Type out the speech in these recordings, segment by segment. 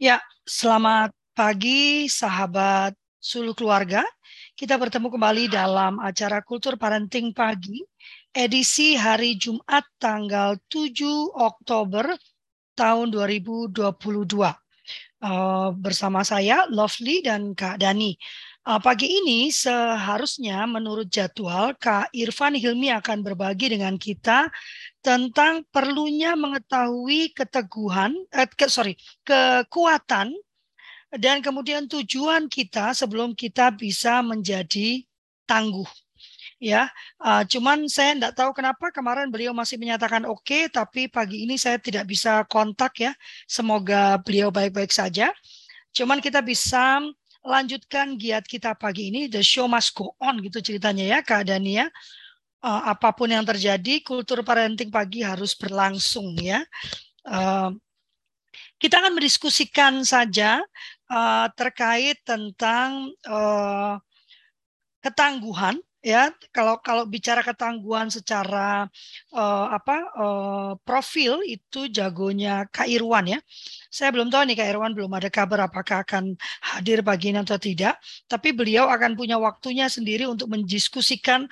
Ya, selamat pagi sahabat Sulu Keluarga. Kita bertemu kembali dalam acara Kultur Parenting Pagi, edisi hari Jumat tanggal 7 Oktober tahun 2022. Uh, bersama saya, Lovely dan Kak Dani. Uh, pagi ini seharusnya menurut jadwal Kak Irfan Hilmi akan berbagi dengan kita tentang perlunya mengetahui keteguhan, eh, ke, sorry, kekuatan dan kemudian tujuan kita sebelum kita bisa menjadi tangguh. Ya, uh, cuman saya tidak tahu kenapa kemarin beliau masih menyatakan oke, okay, tapi pagi ini saya tidak bisa kontak ya. Semoga beliau baik-baik saja. Cuman kita bisa lanjutkan giat kita pagi ini, the show must go on gitu ceritanya ya Kak Dania uh, apa pun yang terjadi, kultur parenting pagi harus berlangsung ya. Uh, kita akan mendiskusikan saja uh, terkait tentang uh, ketangguhan ya kalau kalau bicara ketangguhan secara uh, apa uh, profil itu jagonya Kak Irwan ya. Saya belum tahu nih Kak Irwan belum ada kabar apakah akan hadir pagi ini atau tidak tapi beliau akan punya waktunya sendiri untuk mendiskusikan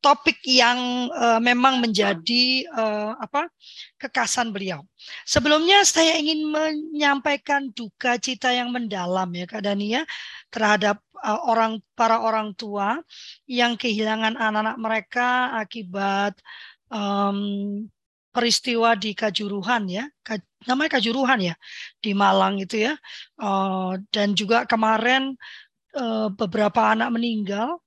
topik yang uh, memang menjadi uh, apa kekasan beliau. Sebelumnya saya ingin menyampaikan duka cita yang mendalam ya Kak Dania terhadap uh, orang para orang tua yang kehilangan anak-anak mereka akibat um, peristiwa di Kajuruhan ya, namanya Kajuruhan ya di Malang itu ya, uh, dan juga kemarin uh, beberapa anak meninggal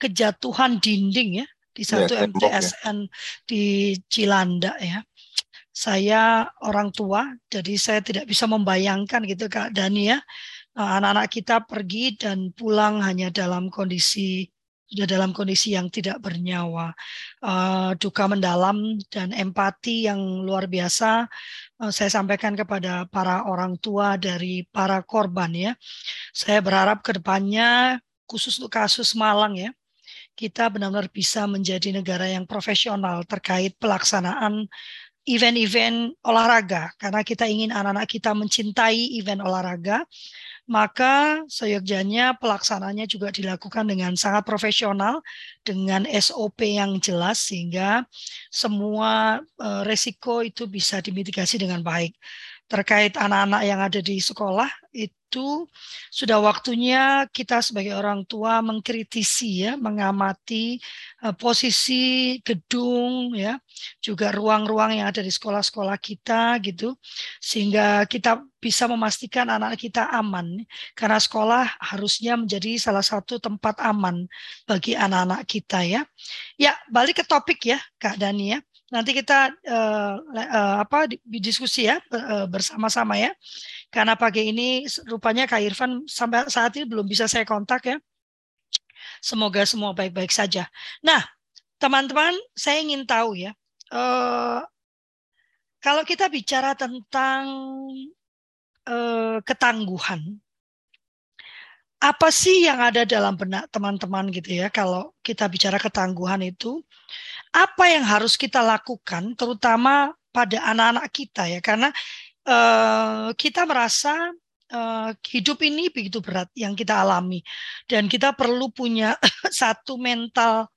kejatuhan dinding ya di iya, satu ya, MTSN ya. di Cilanda ya. Saya orang tua, jadi saya tidak bisa membayangkan gitu Kak Dani ya. Eh, anak-anak kita pergi dan pulang hanya dalam kondisi sudah dalam kondisi yang tidak bernyawa. Uh, duka mendalam dan empati yang luar biasa uh, saya sampaikan kepada para orang tua dari para korban ya. Saya berharap ke depannya khusus untuk kasus Malang ya kita benar-benar bisa menjadi negara yang profesional terkait pelaksanaan event-event olahraga. Karena kita ingin anak-anak kita mencintai event olahraga maka seyogjanya pelaksananya juga dilakukan dengan sangat profesional dengan SOP yang jelas sehingga semua uh, resiko itu bisa dimitigasi dengan baik terkait anak-anak yang ada di sekolah itu sudah waktunya kita sebagai orang tua mengkritisi ya, mengamati uh, posisi gedung ya, juga ruang-ruang yang ada di sekolah-sekolah kita gitu sehingga kita bisa memastikan anak kita aman karena sekolah harusnya menjadi salah satu tempat aman bagi anak-anak kita ya. Ya, balik ke topik ya Kak Dani ya nanti kita uh, uh, apa diskusi ya uh, bersama-sama ya. Karena pagi ini rupanya Kak Irfan sampai saat ini belum bisa saya kontak ya. Semoga semua baik-baik saja. Nah, teman-teman, saya ingin tahu ya, uh, kalau kita bicara tentang uh, ketangguhan, apa sih yang ada dalam benak teman-teman gitu ya? Kalau kita bicara ketangguhan itu, apa yang harus kita lakukan terutama pada anak-anak kita ya karena uh, kita merasa uh, hidup ini begitu berat yang kita alami dan kita perlu punya satu mental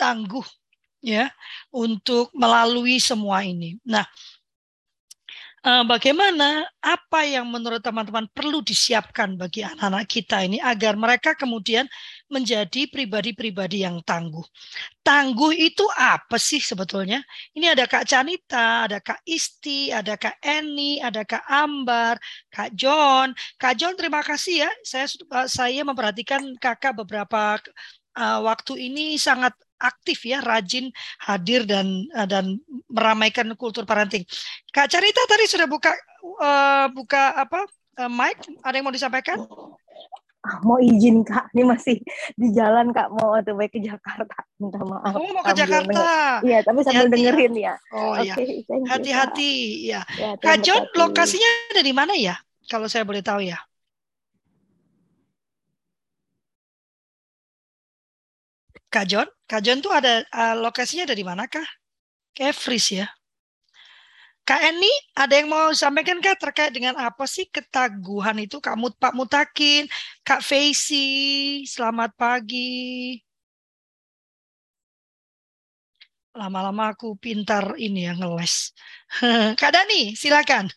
tangguh ya untuk melalui semua ini. Nah, bagaimana apa yang menurut teman-teman perlu disiapkan bagi anak-anak kita ini agar mereka kemudian menjadi pribadi-pribadi yang tangguh. Tangguh itu apa sih sebetulnya? Ini ada Kak Canita, ada Kak Isti, ada Kak Eni, ada Kak Ambar, Kak John. Kak John terima kasih ya. Saya saya memperhatikan Kakak beberapa uh, waktu ini sangat aktif ya, rajin hadir dan uh, dan meramaikan kultur parenting. Kak Carita tadi sudah buka uh, buka apa uh, mic? Ada yang mau disampaikan? Mau izin kak, ini masih di jalan kak mau otw ke Jakarta. Minta maaf. Oh mau ke Jakarta? Iya, tapi sambil Hati, dengerin ya. Oh iya. Hati-hati ya. ya kak John, lokasinya ada di mana ya? Kalau saya boleh tahu ya. Kak John, Kak John tuh ada uh, lokasinya ada di manakah? Freeze ya. Kak Eni, ada yang mau sampaikan Kak terkait dengan apa sih ketaguhan itu? Kamu Pak Mutakin, Kak Faisy, selamat pagi. Lama-lama aku pintar ini ya ngeles. Kak Dani, silakan.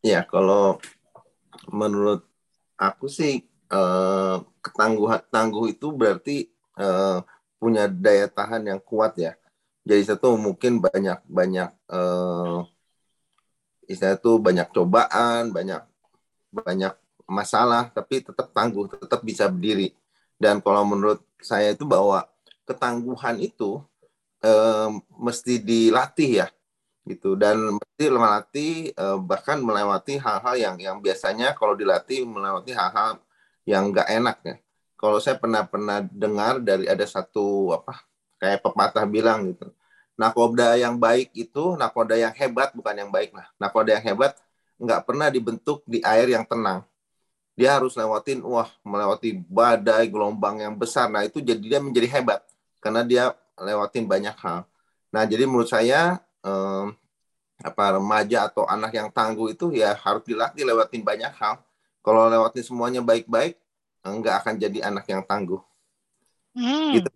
Ya, kalau menurut aku sih eh, ketangguhan tangguh itu berarti eh, punya daya tahan yang kuat ya. Jadi satu mungkin banyak banyak uh, istilah itu banyak cobaan banyak banyak masalah tapi tetap tangguh tetap bisa berdiri. Dan kalau menurut saya itu bahwa ketangguhan itu uh, mesti dilatih ya gitu. Dan mesti melatih uh, bahkan melewati hal-hal yang yang biasanya kalau dilatih melewati hal-hal yang nggak enak ya kalau saya pernah pernah dengar dari ada satu apa kayak pepatah bilang gitu. Nakoda yang baik itu nakoda yang hebat bukan yang baik lah. Nakoda yang hebat nggak pernah dibentuk di air yang tenang. Dia harus lewatin wah melewati badai gelombang yang besar. Nah itu jadi dia menjadi hebat karena dia lewatin banyak hal. Nah jadi menurut saya eh, apa remaja atau anak yang tangguh itu ya harus dilatih lewatin banyak hal. Kalau lewatin semuanya baik-baik, nggak akan jadi anak yang tangguh. Hmm. Gitu.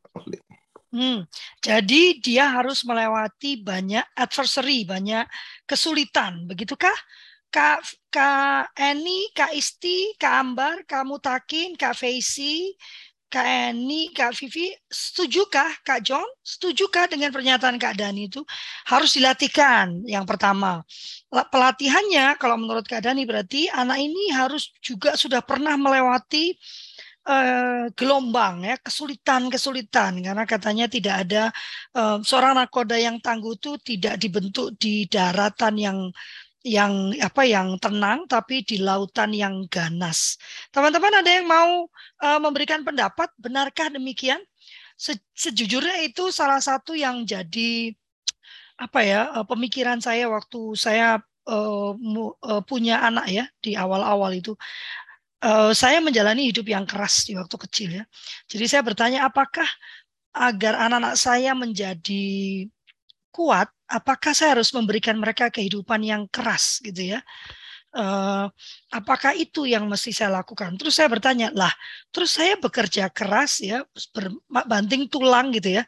Hmm. Jadi dia harus melewati banyak adversary, banyak kesulitan, begitukah? Kak Kak Eni, Kak Isti, Kak Ambar, Kak Mutakin, Kak Faisy, Kak Eni, Kak Vivi, setujukah Kak John? Setujukah dengan pernyataan Kak Dani itu harus dilatihkan? Yang pertama, pelatihannya kalau menurut Kak Dani berarti anak ini harus juga sudah pernah melewati uh, gelombang ya kesulitan-kesulitan karena katanya tidak ada uh, seorang nakoda yang tangguh itu tidak dibentuk di daratan yang yang apa yang tenang tapi di lautan yang ganas. Teman-teman ada yang mau uh, memberikan pendapat benarkah demikian? Se sejujurnya itu salah satu yang jadi apa ya uh, pemikiran saya waktu saya uh, punya anak ya di awal-awal itu. Uh, saya menjalani hidup yang keras di waktu kecil ya. Jadi saya bertanya apakah agar anak-anak saya menjadi kuat, apakah saya harus memberikan mereka kehidupan yang keras gitu ya? Uh, apakah itu yang mesti saya lakukan? Terus saya bertanya, lah, terus saya bekerja keras ya, banting tulang gitu ya.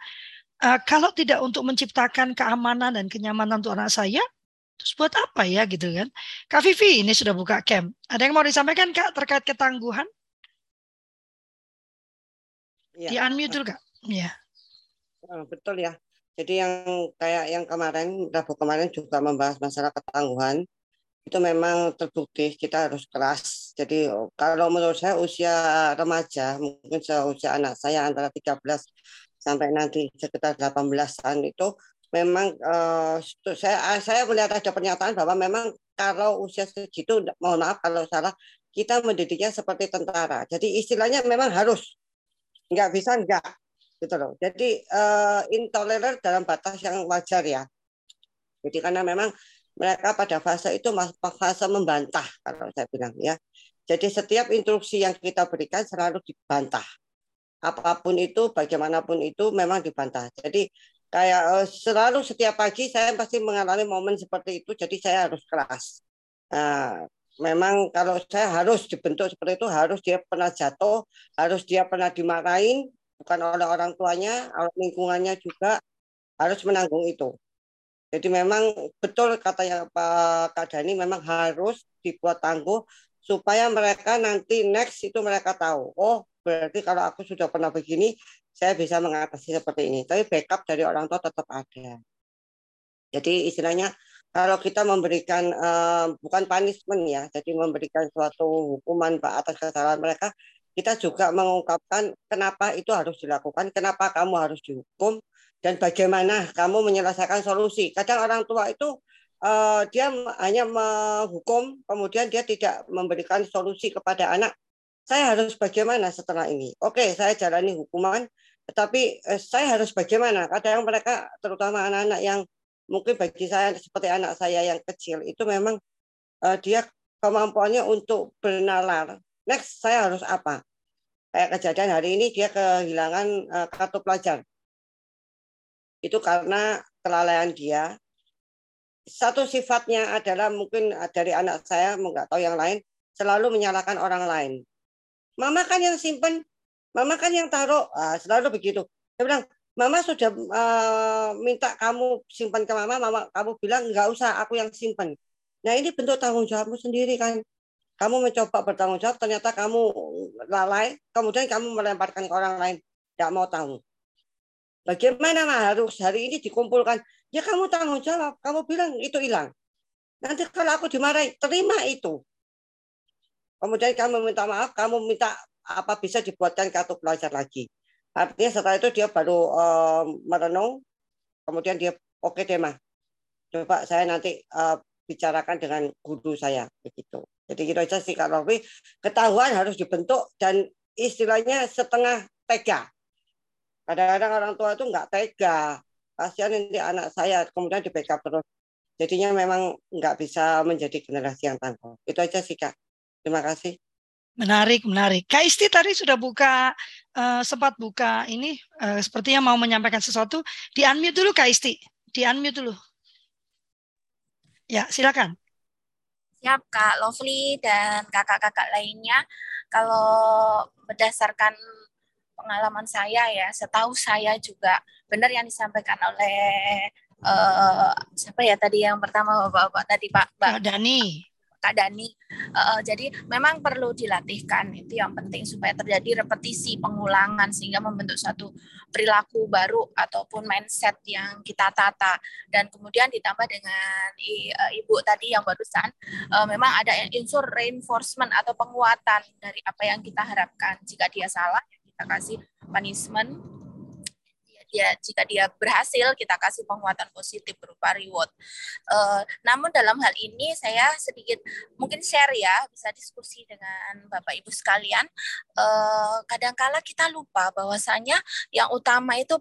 Uh, kalau tidak untuk menciptakan keamanan dan kenyamanan untuk anak saya, terus buat apa ya gitu kan? Kak Vivi ini sudah buka camp. Ada yang mau disampaikan Kak terkait ketangguhan? Ya. Di unmute dulu Kak. Ya. Betul ya. Jadi yang kayak yang kemarin, Rabu kemarin juga membahas masalah ketangguhan, itu memang terbukti kita harus keras. Jadi kalau menurut saya usia remaja, mungkin usia anak saya antara 13 sampai nanti sekitar 18-an itu memang uh, saya saya melihat ada pernyataan bahwa memang kalau usia segitu mohon maaf kalau salah kita mendidiknya seperti tentara. Jadi istilahnya memang harus nggak bisa nggak gitu loh. Jadi uh, intoleran dalam batas yang wajar ya. Jadi karena memang mereka pada fase itu fase membantah kalau saya bilang ya. Jadi setiap instruksi yang kita berikan selalu dibantah. Apa pun itu, bagaimanapun itu memang dibantah. Jadi kayak uh, selalu setiap pagi saya pasti mengalami momen seperti itu. Jadi saya harus keras. Nah, memang kalau saya harus dibentuk seperti itu harus dia pernah jatuh, harus dia pernah dimarahin, bukan oleh orang tuanya, oleh lingkungannya juga harus menanggung itu. Jadi memang betul kata yang Pak Kak Dani memang harus dibuat tangguh supaya mereka nanti next itu mereka tahu, oh berarti kalau aku sudah pernah begini, saya bisa mengatasi seperti ini. Tapi backup dari orang tua tetap ada. Jadi istilahnya kalau kita memberikan uh, bukan punishment ya, jadi memberikan suatu hukuman atas kesalahan mereka, kita juga mengungkapkan kenapa itu harus dilakukan, kenapa kamu harus dihukum, dan bagaimana kamu menyelesaikan solusi. Kadang orang tua itu uh, dia hanya menghukum, kemudian dia tidak memberikan solusi kepada anak. Saya harus bagaimana setelah ini? Oke, saya jalani hukuman, tetapi uh, saya harus bagaimana? Kadang mereka, terutama anak-anak yang mungkin bagi saya seperti anak saya yang kecil, itu memang uh, dia kemampuannya untuk bernalar next saya harus apa? Kayak kejadian hari ini dia kehilangan uh, kartu pelajar. Itu karena kelalaian dia. satu sifatnya adalah mungkin dari anak saya nggak tahu yang lain selalu menyalahkan orang lain. Mama kan yang simpen, mama kan yang taruh, ah, selalu begitu. Saya bilang, mama sudah uh, minta kamu simpan ke mama, mama kamu bilang nggak usah, aku yang simpan. Nah ini bentuk tanggung jawabmu sendiri kan. Kamu mencoba bertanggung jawab, ternyata kamu lalai, kemudian kamu melemparkan ke orang lain, tidak mau tahu. Bagaimana mah harus hari ini dikumpulkan? Ya kamu tanggung jawab, kamu bilang itu hilang. Nanti kalau aku dimarahi, terima itu. Kemudian kamu minta maaf, kamu minta apa bisa dibuatkan kartu pelajar lagi. Artinya setelah itu dia baru uh, merenung, kemudian dia oke okay deh mah. Coba saya nanti uh, bicarakan dengan guru saya begitu. Jadi Kak Rofi, ketahuan harus dibentuk dan istilahnya setengah tega. Kadang-kadang orang tua itu nggak tega. Kasihan nanti anak saya kemudian di backup terus. Jadinya memang nggak bisa menjadi generasi yang tangguh. Itu aja sih Kak. Terima kasih. Menarik, menarik. Kak Isti tadi sudah buka, uh, sempat buka ini, uh, sepertinya mau menyampaikan sesuatu. Di unmute dulu Kak Isti. Di unmute dulu. Ya, silakan. Siap Kak Lovely dan kakak-kakak lainnya. Kalau berdasarkan pengalaman saya ya, setahu saya juga benar yang disampaikan oleh uh, siapa ya tadi yang pertama bapak-bapak tadi Pak Pak Dani. Kak Dani. Uh, jadi memang perlu dilatihkan itu yang penting supaya terjadi repetisi pengulangan sehingga membentuk satu perilaku baru ataupun mindset yang kita tata. Dan kemudian ditambah dengan uh, ibu tadi yang barusan uh, memang ada unsur reinforcement atau penguatan dari apa yang kita harapkan. Jika dia salah kita kasih punishment dia jika dia berhasil kita kasih penguatan positif berupa reward. Uh, namun dalam hal ini saya sedikit mungkin share ya bisa diskusi dengan bapak ibu sekalian. Uh, kadangkala kita lupa bahwasanya yang utama itu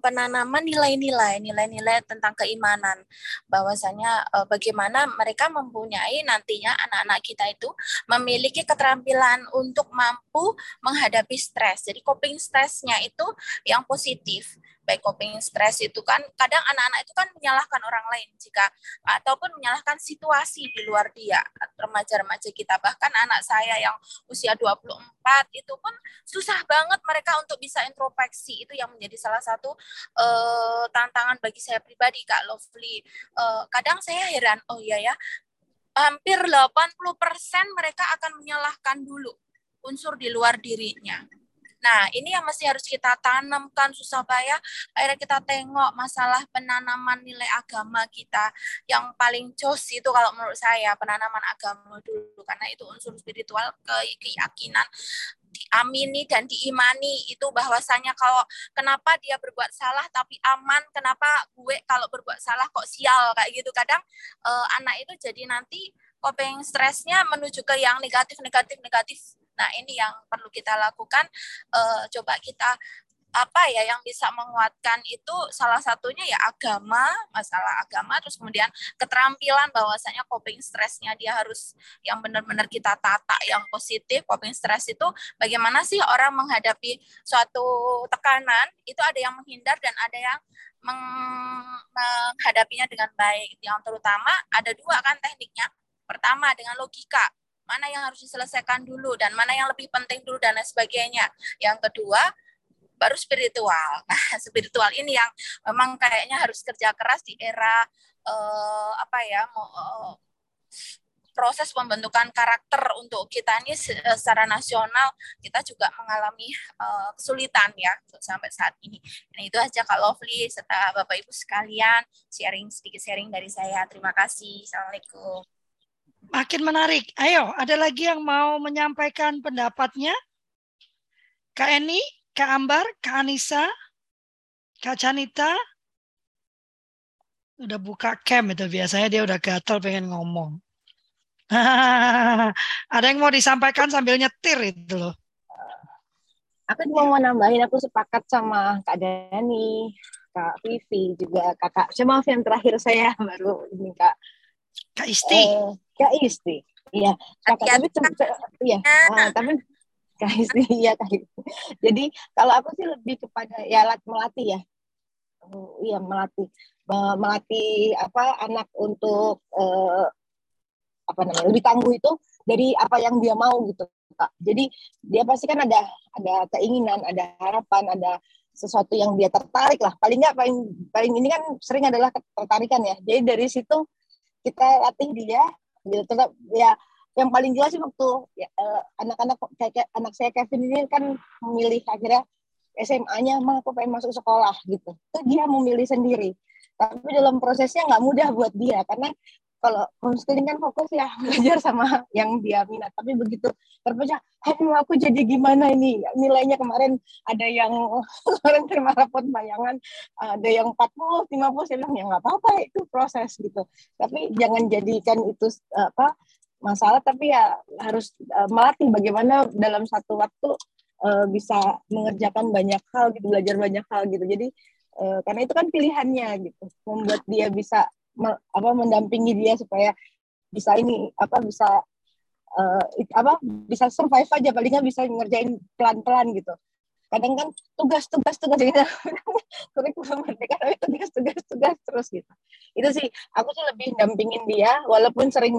penanaman nilai-nilai nilai-nilai tentang keimanan. Bahwasanya uh, bagaimana mereka mempunyai nantinya anak-anak kita itu memiliki keterampilan untuk mampu menghadapi stres. Jadi coping stresnya itu yang positif baik coping stres itu kan kadang anak-anak itu kan menyalahkan orang lain jika ataupun menyalahkan situasi di luar dia. Remaja-remaja kita bahkan anak saya yang usia 24 itu pun susah banget mereka untuk bisa introspeksi. Itu yang menjadi salah satu uh, tantangan bagi saya pribadi Kak Lovely. Uh, kadang saya heran oh iya ya hampir 80% mereka akan menyalahkan dulu unsur di luar dirinya Nah, ini yang masih harus kita tanamkan susah payah. Akhirnya kita tengok masalah penanaman nilai agama kita. Yang paling jos itu kalau menurut saya penanaman agama dulu karena itu unsur spiritual ke keyakinan diamini dan diimani itu bahwasanya kalau kenapa dia berbuat salah tapi aman kenapa gue kalau berbuat salah kok sial kayak gitu kadang uh, anak itu jadi nanti coping stresnya menuju ke yang negatif negatif negatif Nah, ini yang perlu kita lakukan. Uh, coba kita apa ya yang bisa menguatkan itu salah satunya ya agama masalah agama terus kemudian keterampilan bahwasanya coping stresnya dia harus yang benar-benar kita tata yang positif coping stress itu bagaimana sih orang menghadapi suatu tekanan itu ada yang menghindar dan ada yang menghadapinya dengan baik. Yang terutama ada dua kan tekniknya. Pertama dengan logika mana yang harus diselesaikan dulu dan mana yang lebih penting dulu dan lain sebagainya. Yang kedua, baru spiritual. Nah, spiritual ini yang memang kayaknya harus kerja keras di era uh, apa ya, uh, proses pembentukan karakter untuk kita ini secara nasional kita juga mengalami uh, kesulitan ya sampai saat ini. Dan itu aja Kak Lovely serta Bapak Ibu sekalian sharing sedikit sharing dari saya. Terima kasih. Assalamualaikum makin menarik. Ayo, ada lagi yang mau menyampaikan pendapatnya? Kak Eni, Kak Ambar, Kak Anissa, Kak Canita. Udah buka cam itu biasanya dia udah gatel pengen ngomong. ada yang mau disampaikan sambil nyetir itu loh. Aku cuma mau nambahin, aku sepakat sama Kak Dani, Kak Vivi, juga kakak. Saya maaf yang terakhir saya baru ini Kak. Kak Isti. Uh, Kak Isti. Iya, kakak tapi iya, uh, tapi Kak Isti iya Kak Isti. Jadi kalau aku sih lebih kepada ya alat melatih ya. Uh, iya melatih. melatih apa anak untuk uh, apa namanya lebih tangguh itu dari apa yang dia mau gitu kak jadi dia pasti kan ada ada keinginan ada harapan ada sesuatu yang dia tertarik lah paling nggak paling paling ini kan sering adalah ketertarikan ya jadi dari situ kita latih dia gitu. Tetap ya yang paling jelas sih waktu ya, uh, anak-anak kayak anak saya Kevin ini kan memilih akhirnya SMA-nya mah aku pengen masuk sekolah gitu. Itu dia memilih sendiri. Tapi dalam prosesnya nggak mudah buat dia karena kalau homeschooling kan fokus ya belajar sama yang dia minat. Tapi begitu terpecah aduh aku jadi gimana ini? Nilainya kemarin ada yang kemarin terima rapot bayangan ada yang 40 50 saya bilang ya nggak apa-apa itu proses gitu. Tapi jangan jadikan itu apa masalah tapi ya harus uh, melatih bagaimana dalam satu waktu uh, bisa mengerjakan banyak hal gitu belajar banyak hal gitu. Jadi uh, karena itu kan pilihannya gitu membuat dia bisa apa mendampingi dia supaya bisa ini apa bisa uh, apa bisa survive aja palingnya bisa ngerjain pelan-pelan gitu. Kadang kan tugas tugas tugas gitu. Kurikulum merdeka tapi tugas tugas terus gitu. Itu sih aku sih lebih dampingin dia walaupun sering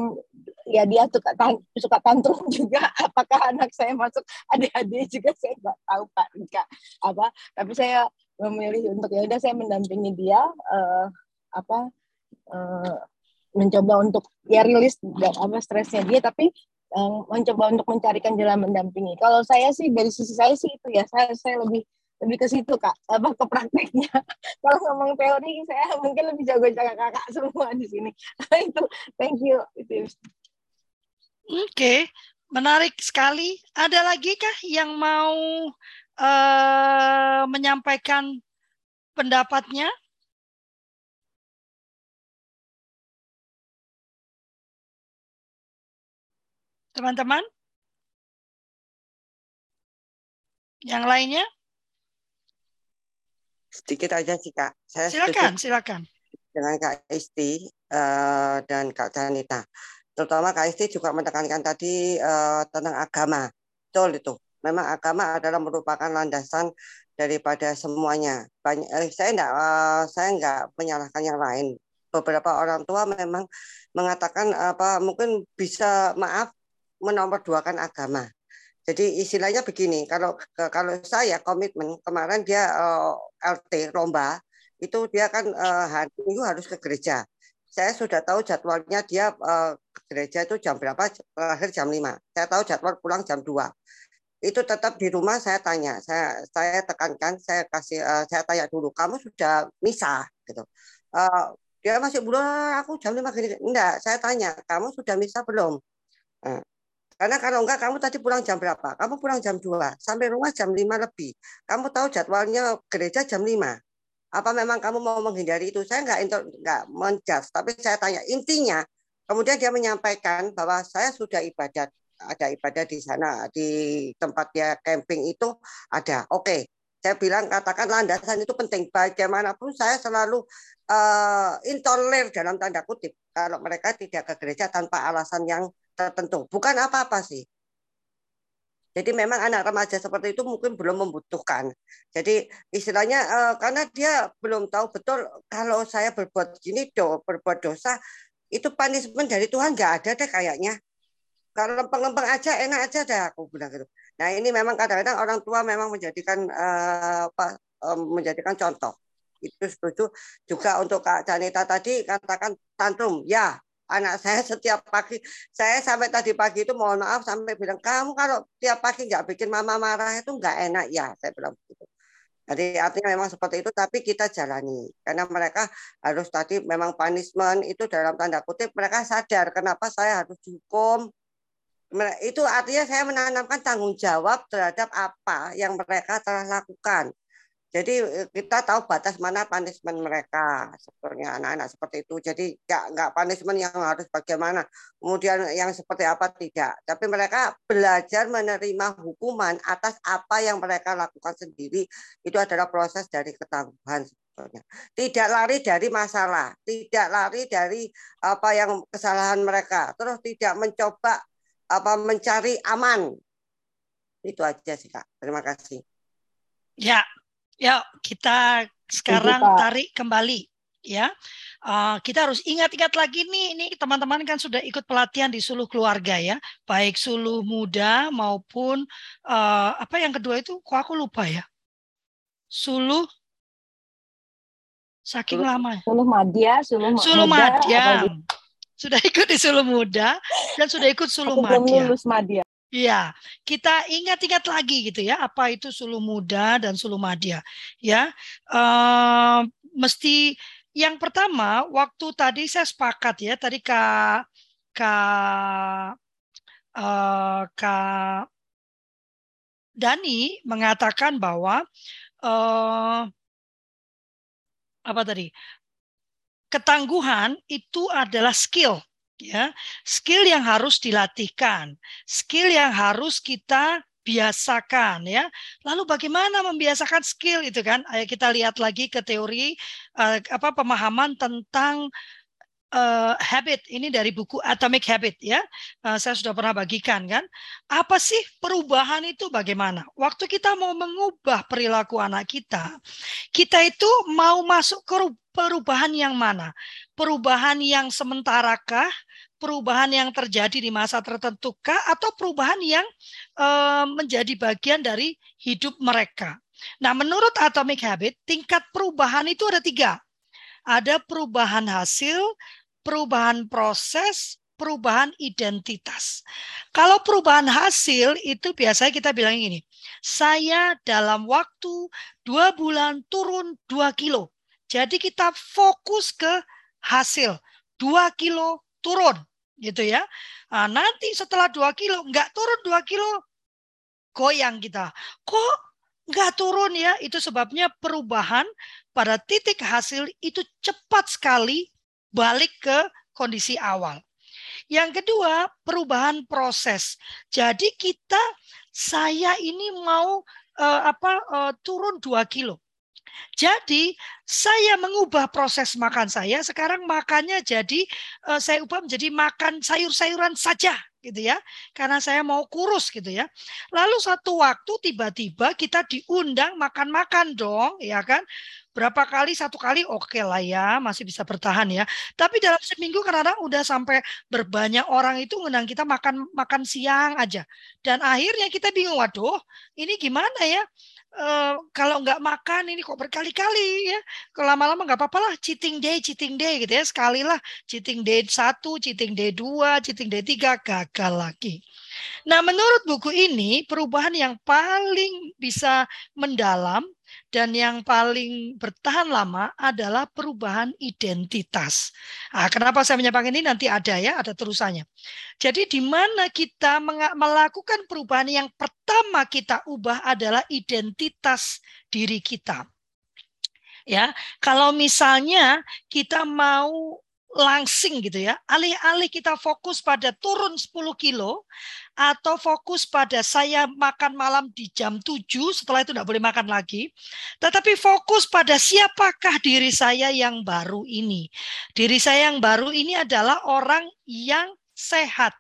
ya dia suka tan suka tantrum juga apakah anak saya masuk adik-adik juga saya nggak tahu pak Rika apa. Tapi saya memilih untuk ya udah saya mendampingi dia uh, apa uh, mencoba untuk ya rilis apa stresnya dia tapi um, mencoba untuk mencarikan jalan mendampingi. Kalau saya sih dari sisi saya sih itu ya saya saya lebih lebih ke situ kak. Apa ke prakteknya. Kalau ngomong teori saya mungkin lebih jago jaga kakak semua di sini. Itu thank you. Itu oke okay. menarik sekali. Ada lagi kah yang mau uh, menyampaikan pendapatnya Teman-teman? Yang lainnya? Sedikit aja sih Kak. Saya silakan, silakan. Dengan Kak Isti uh, dan Kak Janita. Terutama Kak Isti juga menekankan tadi uh, tentang agama. Betul itu. Memang agama adalah merupakan landasan daripada semuanya. Banyak, eh, saya enggak, uh, saya enggak menyalahkan yang lain. Beberapa orang tua memang mengatakan apa mungkin bisa maaf menomorduakan agama. Jadi istilahnya begini, kalau kalau saya komitmen kemarin dia uh, eh, LT lomba itu dia kan uh, hari minggu harus ke gereja. Saya sudah tahu jadwalnya dia uh, gereja itu jam berapa, akhir jam 5. Saya tahu jadwal pulang jam 2. Itu tetap di rumah saya tanya, saya saya tekankan, saya kasih uh, saya tanya dulu, kamu sudah misa gitu. Uh, dia masih belum, aku jam 5 gini. Enggak, saya tanya, kamu sudah misa belum? Uh, karena kalau enggak kamu tadi pulang jam berapa? Kamu pulang jam 2, sampai rumah jam 5 lebih. Kamu tahu jadwalnya gereja jam 5. Apa memang kamu mau menghindari itu? Saya enggak enggak menjudge, tapi saya tanya intinya. Kemudian dia menyampaikan bahwa saya sudah ibadat, ada ibadah di sana di tempat dia camping itu ada. Oke, saya bilang katakan landasan itu penting bagaimanapun saya selalu uh, intoler dalam tanda kutip kalau mereka tidak ke gereja tanpa alasan yang tertentu. Bukan apa-apa sih. Jadi memang anak remaja seperti itu mungkin belum membutuhkan. Jadi istilahnya uh, karena dia belum tahu betul kalau saya berbuat gini do berbuat dosa itu punishment dari Tuhan nggak ada deh kayaknya. Kalau lempeng-lempeng aja enak aja deh aku bilang gitu. Nah ini memang kadang-kadang orang tua memang menjadikan uh, apa uh, menjadikan contoh. Itu setuju. Juga untuk Kak Janita tadi katakan tantrum. Ya, anak saya setiap pagi saya sampai tadi pagi itu mohon maaf sampai bilang kamu kalau tiap pagi nggak bikin mama marah itu nggak enak. Ya saya bilang begitu jadi artinya memang seperti itu tapi kita jalani. Karena mereka harus tadi memang punishment itu dalam tanda kutip mereka sadar kenapa saya harus dihukum. Itu artinya saya menanamkan tanggung jawab terhadap apa yang mereka telah lakukan jadi eh, kita tahu batas mana punishment mereka sebetulnya anak-anak seperti itu. Jadi nggak nggak punishment yang harus bagaimana, kemudian yang seperti apa tidak. Tapi mereka belajar menerima hukuman atas apa yang mereka lakukan sendiri. Itu adalah proses dari ketangguhan sebetulnya. Tidak lari dari masalah, tidak lari dari apa yang kesalahan mereka. Terus tidak mencoba apa mencari aman. Itu aja sih kak. Terima kasih. Ya, Ya, kita sekarang tarik kembali ya. Uh, kita harus ingat-ingat lagi nih ini teman-teman kan sudah ikut pelatihan di suluh keluarga ya. Baik suluh muda maupun uh, apa yang kedua itu? Kok aku lupa ya? Suluh saking suluh, lama suluh madya suluh, suluh madya. sudah ikut di suluh muda dan sudah ikut suluh madya belum lulus madya Iya, kita ingat-ingat lagi gitu ya, apa itu suluh muda dan suluh madya. Ya, uh, mesti yang pertama, waktu tadi saya sepakat ya, tadi Kak Kak uh, Kak Dani mengatakan bahwa uh, apa tadi? Ketangguhan itu adalah skill ya skill yang harus dilatihkan skill yang harus kita biasakan ya. Lalu bagaimana membiasakan skill itu kan? Ayo kita lihat lagi ke teori uh, apa pemahaman tentang uh, habit ini dari buku Atomic Habit ya. Uh, saya sudah pernah bagikan kan. Apa sih perubahan itu bagaimana? Waktu kita mau mengubah perilaku anak kita, kita itu mau masuk ke perubahan yang mana? Perubahan yang sementarakah perubahan yang terjadi di masa tertentu kah atau perubahan yang uh, menjadi bagian dari hidup mereka. Nah, menurut Atomic Habit, tingkat perubahan itu ada tiga. Ada perubahan hasil, perubahan proses, perubahan identitas. Kalau perubahan hasil itu biasanya kita bilang ini, saya dalam waktu dua bulan turun dua kilo. Jadi kita fokus ke hasil. Dua kilo turun gitu ya. Nah, nanti setelah dua kilo nggak turun dua kilo goyang kita. Kok nggak turun ya? Itu sebabnya perubahan pada titik hasil itu cepat sekali balik ke kondisi awal. Yang kedua, perubahan proses. Jadi kita saya ini mau uh, apa uh, turun dua kilo. Jadi saya mengubah proses makan saya. Sekarang makannya jadi uh, saya ubah menjadi makan sayur-sayuran saja gitu ya. Karena saya mau kurus gitu ya. Lalu satu waktu tiba-tiba kita diundang makan-makan dong, ya kan? Berapa kali satu kali oke okay lah ya, masih bisa bertahan ya. Tapi dalam seminggu kadang-kadang udah sampai berbanyak orang itu ngundang kita makan makan siang aja. Dan akhirnya kita bingung, waduh, ini gimana ya? Uh, kalau nggak makan ini kok berkali-kali ya. Kalau lama-lama nggak apa-apa lah, cheating day, cheating day gitu ya. Sekali lah, cheating day satu, cheating day dua, cheating day tiga, gagal lagi. Nah menurut buku ini, perubahan yang paling bisa mendalam dan yang paling bertahan lama adalah perubahan identitas. Nah, kenapa saya menyampaikan ini nanti ada ya, ada terusannya. Jadi di mana kita melakukan perubahan yang pertama kita ubah adalah identitas diri kita. Ya, kalau misalnya kita mau langsing gitu ya. Alih-alih kita fokus pada turun 10 kilo atau fokus pada saya makan malam di jam 7 setelah itu tidak boleh makan lagi. Tetapi fokus pada siapakah diri saya yang baru ini. Diri saya yang baru ini adalah orang yang sehat,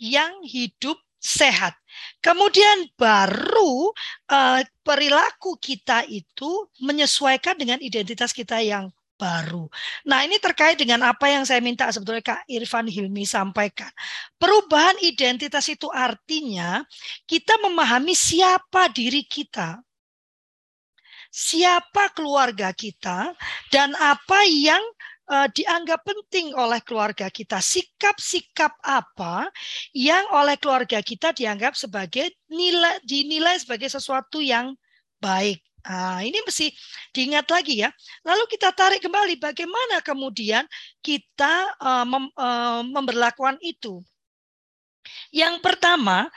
yang hidup sehat. Kemudian baru uh, perilaku kita itu menyesuaikan dengan identitas kita yang baru. Nah, ini terkait dengan apa yang saya minta sebetulnya Kak Irfan Hilmi sampaikan. Perubahan identitas itu artinya kita memahami siapa diri kita. Siapa keluarga kita dan apa yang uh, dianggap penting oleh keluarga kita. Sikap-sikap apa yang oleh keluarga kita dianggap sebagai nilai dinilai sebagai sesuatu yang baik. Nah, ini mesti diingat lagi ya. Lalu kita tarik kembali bagaimana kemudian kita uh, mem, uh, memberlakukan itu. Yang pertama,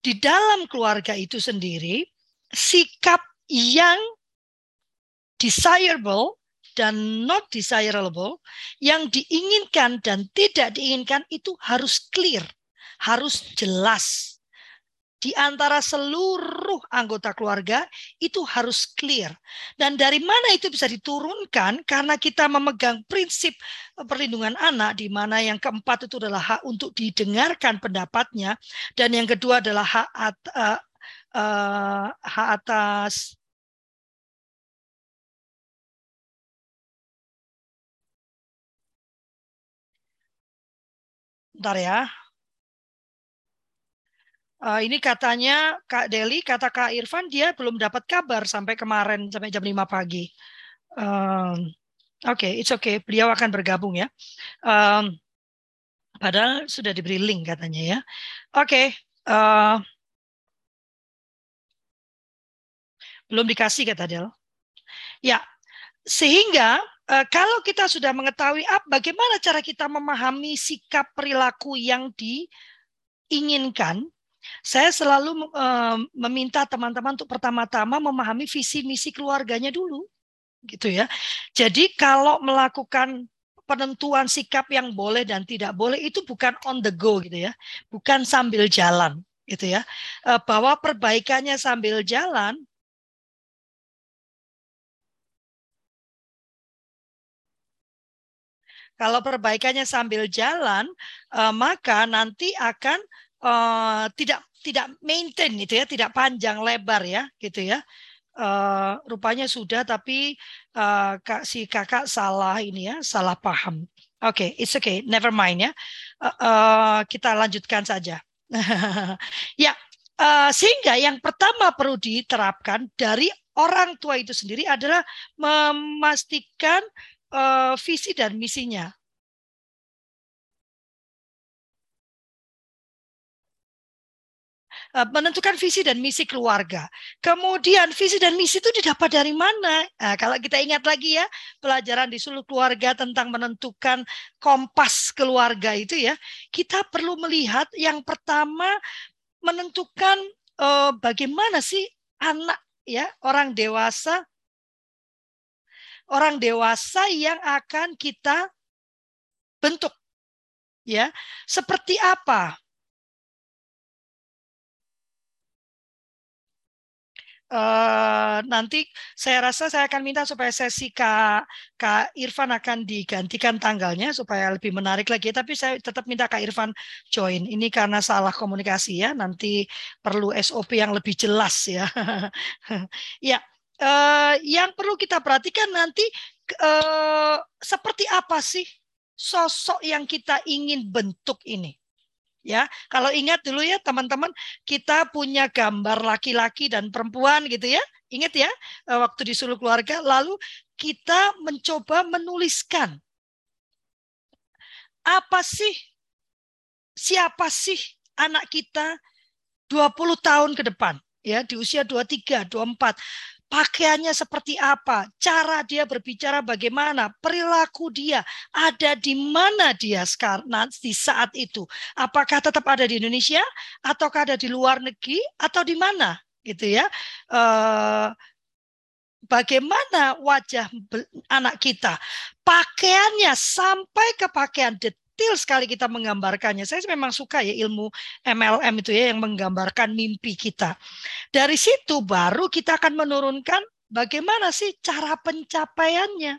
di dalam keluarga itu sendiri, sikap yang desirable dan not desirable, yang diinginkan dan tidak diinginkan itu harus clear, harus jelas di antara seluruh anggota keluarga itu harus clear. Dan dari mana itu bisa diturunkan? Karena kita memegang prinsip eh, perlindungan anak di mana yang keempat itu adalah hak untuk didengarkan pendapatnya dan yang kedua adalah hak at, uh, uh, hak atas Bentar ya, Uh, ini katanya Kak Deli, kata Kak Irfan, dia belum dapat kabar sampai kemarin, sampai jam 5 pagi. Um, Oke, okay, it's okay. Beliau akan bergabung ya. Um, padahal sudah diberi link katanya ya. Oke. Okay, uh, belum dikasih kata Del. Ya, sehingga uh, kalau kita sudah mengetahui apa, bagaimana cara kita memahami sikap perilaku yang diinginkan, saya selalu uh, meminta teman-teman untuk pertama-tama memahami visi misi keluarganya dulu gitu ya. Jadi kalau melakukan penentuan sikap yang boleh dan tidak boleh itu bukan on the go gitu ya, bukan sambil jalan gitu ya. Eh, bahwa perbaikannya sambil jalan Kalau perbaikannya sambil jalan, eh, maka nanti akan uh, tidak tidak maintain gitu ya, tidak panjang lebar ya, gitu ya. Uh, rupanya sudah tapi uh, kak, si kakak salah ini ya salah paham. Oke okay, it's okay never mind ya. Uh, uh, kita lanjutkan saja. Ya uh, sehingga yang pertama perlu diterapkan dari orang tua itu sendiri adalah memastikan uh, visi dan misinya menentukan visi dan misi keluarga. Kemudian visi dan misi itu didapat dari mana? Nah, kalau kita ingat lagi ya, pelajaran di seluruh keluarga tentang menentukan kompas keluarga itu ya, kita perlu melihat yang pertama menentukan uh, bagaimana sih anak ya, orang dewasa orang dewasa yang akan kita bentuk ya. Seperti apa Uh, nanti saya rasa saya akan minta supaya sesi Kak, Kak Irfan akan digantikan tanggalnya supaya lebih menarik lagi. Tapi saya tetap minta Kak Irfan join. Ini karena salah komunikasi ya. Nanti perlu SOP yang lebih jelas ya. ya, uh, yang perlu kita perhatikan nanti uh, seperti apa sih sosok yang kita ingin bentuk ini ya. Kalau ingat dulu ya teman-teman, kita punya gambar laki-laki dan perempuan gitu ya. Ingat ya, eh, waktu disuruh keluarga lalu kita mencoba menuliskan apa sih siapa sih anak kita 20 tahun ke depan ya di usia 23, 24 pakaiannya seperti apa, cara dia berbicara bagaimana, perilaku dia, ada di mana dia sekarang di saat itu. Apakah tetap ada di Indonesia, ataukah ada di luar negeri, atau di mana, gitu ya. Uh, bagaimana wajah anak kita, pakaiannya sampai ke pakaian detail sekali kita menggambarkannya. Saya memang suka ya ilmu MLM itu ya yang menggambarkan mimpi kita. Dari situ baru kita akan menurunkan bagaimana sih cara pencapaiannya.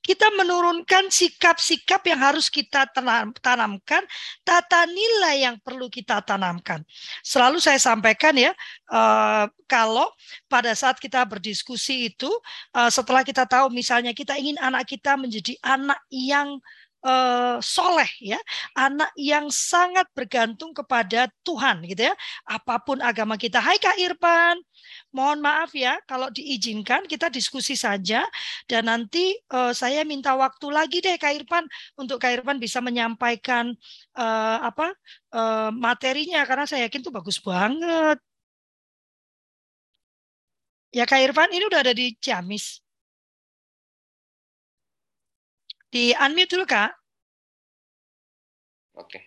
Kita menurunkan sikap-sikap yang harus kita tanamkan, tata nilai yang perlu kita tanamkan. Selalu saya sampaikan ya, uh, kalau pada saat kita berdiskusi itu, uh, setelah kita tahu misalnya kita ingin anak kita menjadi anak yang uh, soleh ya, anak yang sangat bergantung kepada Tuhan gitu ya. Apa pun agama kita. Hai Kak Irfan, mohon maaf ya kalau diizinkan kita diskusi saja dan nanti uh, saya minta waktu lagi deh Kak Irfan untuk Kak Irfan bisa menyampaikan uh, apa uh, materinya karena saya yakin itu bagus banget. Ya Kak Irfan ini udah ada di Ciamis. Di unmute dulu, Kak. Oke.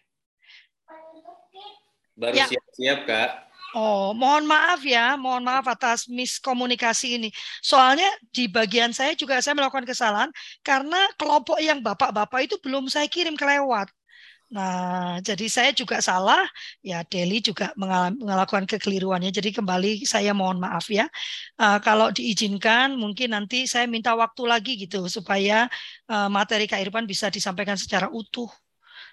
Baru ya. siap-siap, ya. Kak. Oh, mohon maaf ya, mohon maaf atas miskomunikasi ini. Soalnya di bagian saya juga saya melakukan kesalahan karena kelompok yang bapak-bapak itu belum saya kirim kelewat. Nah, jadi saya juga salah, ya Deli juga melakukan kekeliruannya. Jadi kembali saya mohon maaf ya. Uh, kalau diizinkan, mungkin nanti saya minta waktu lagi gitu supaya uh, materi Kak Irfan bisa disampaikan secara utuh.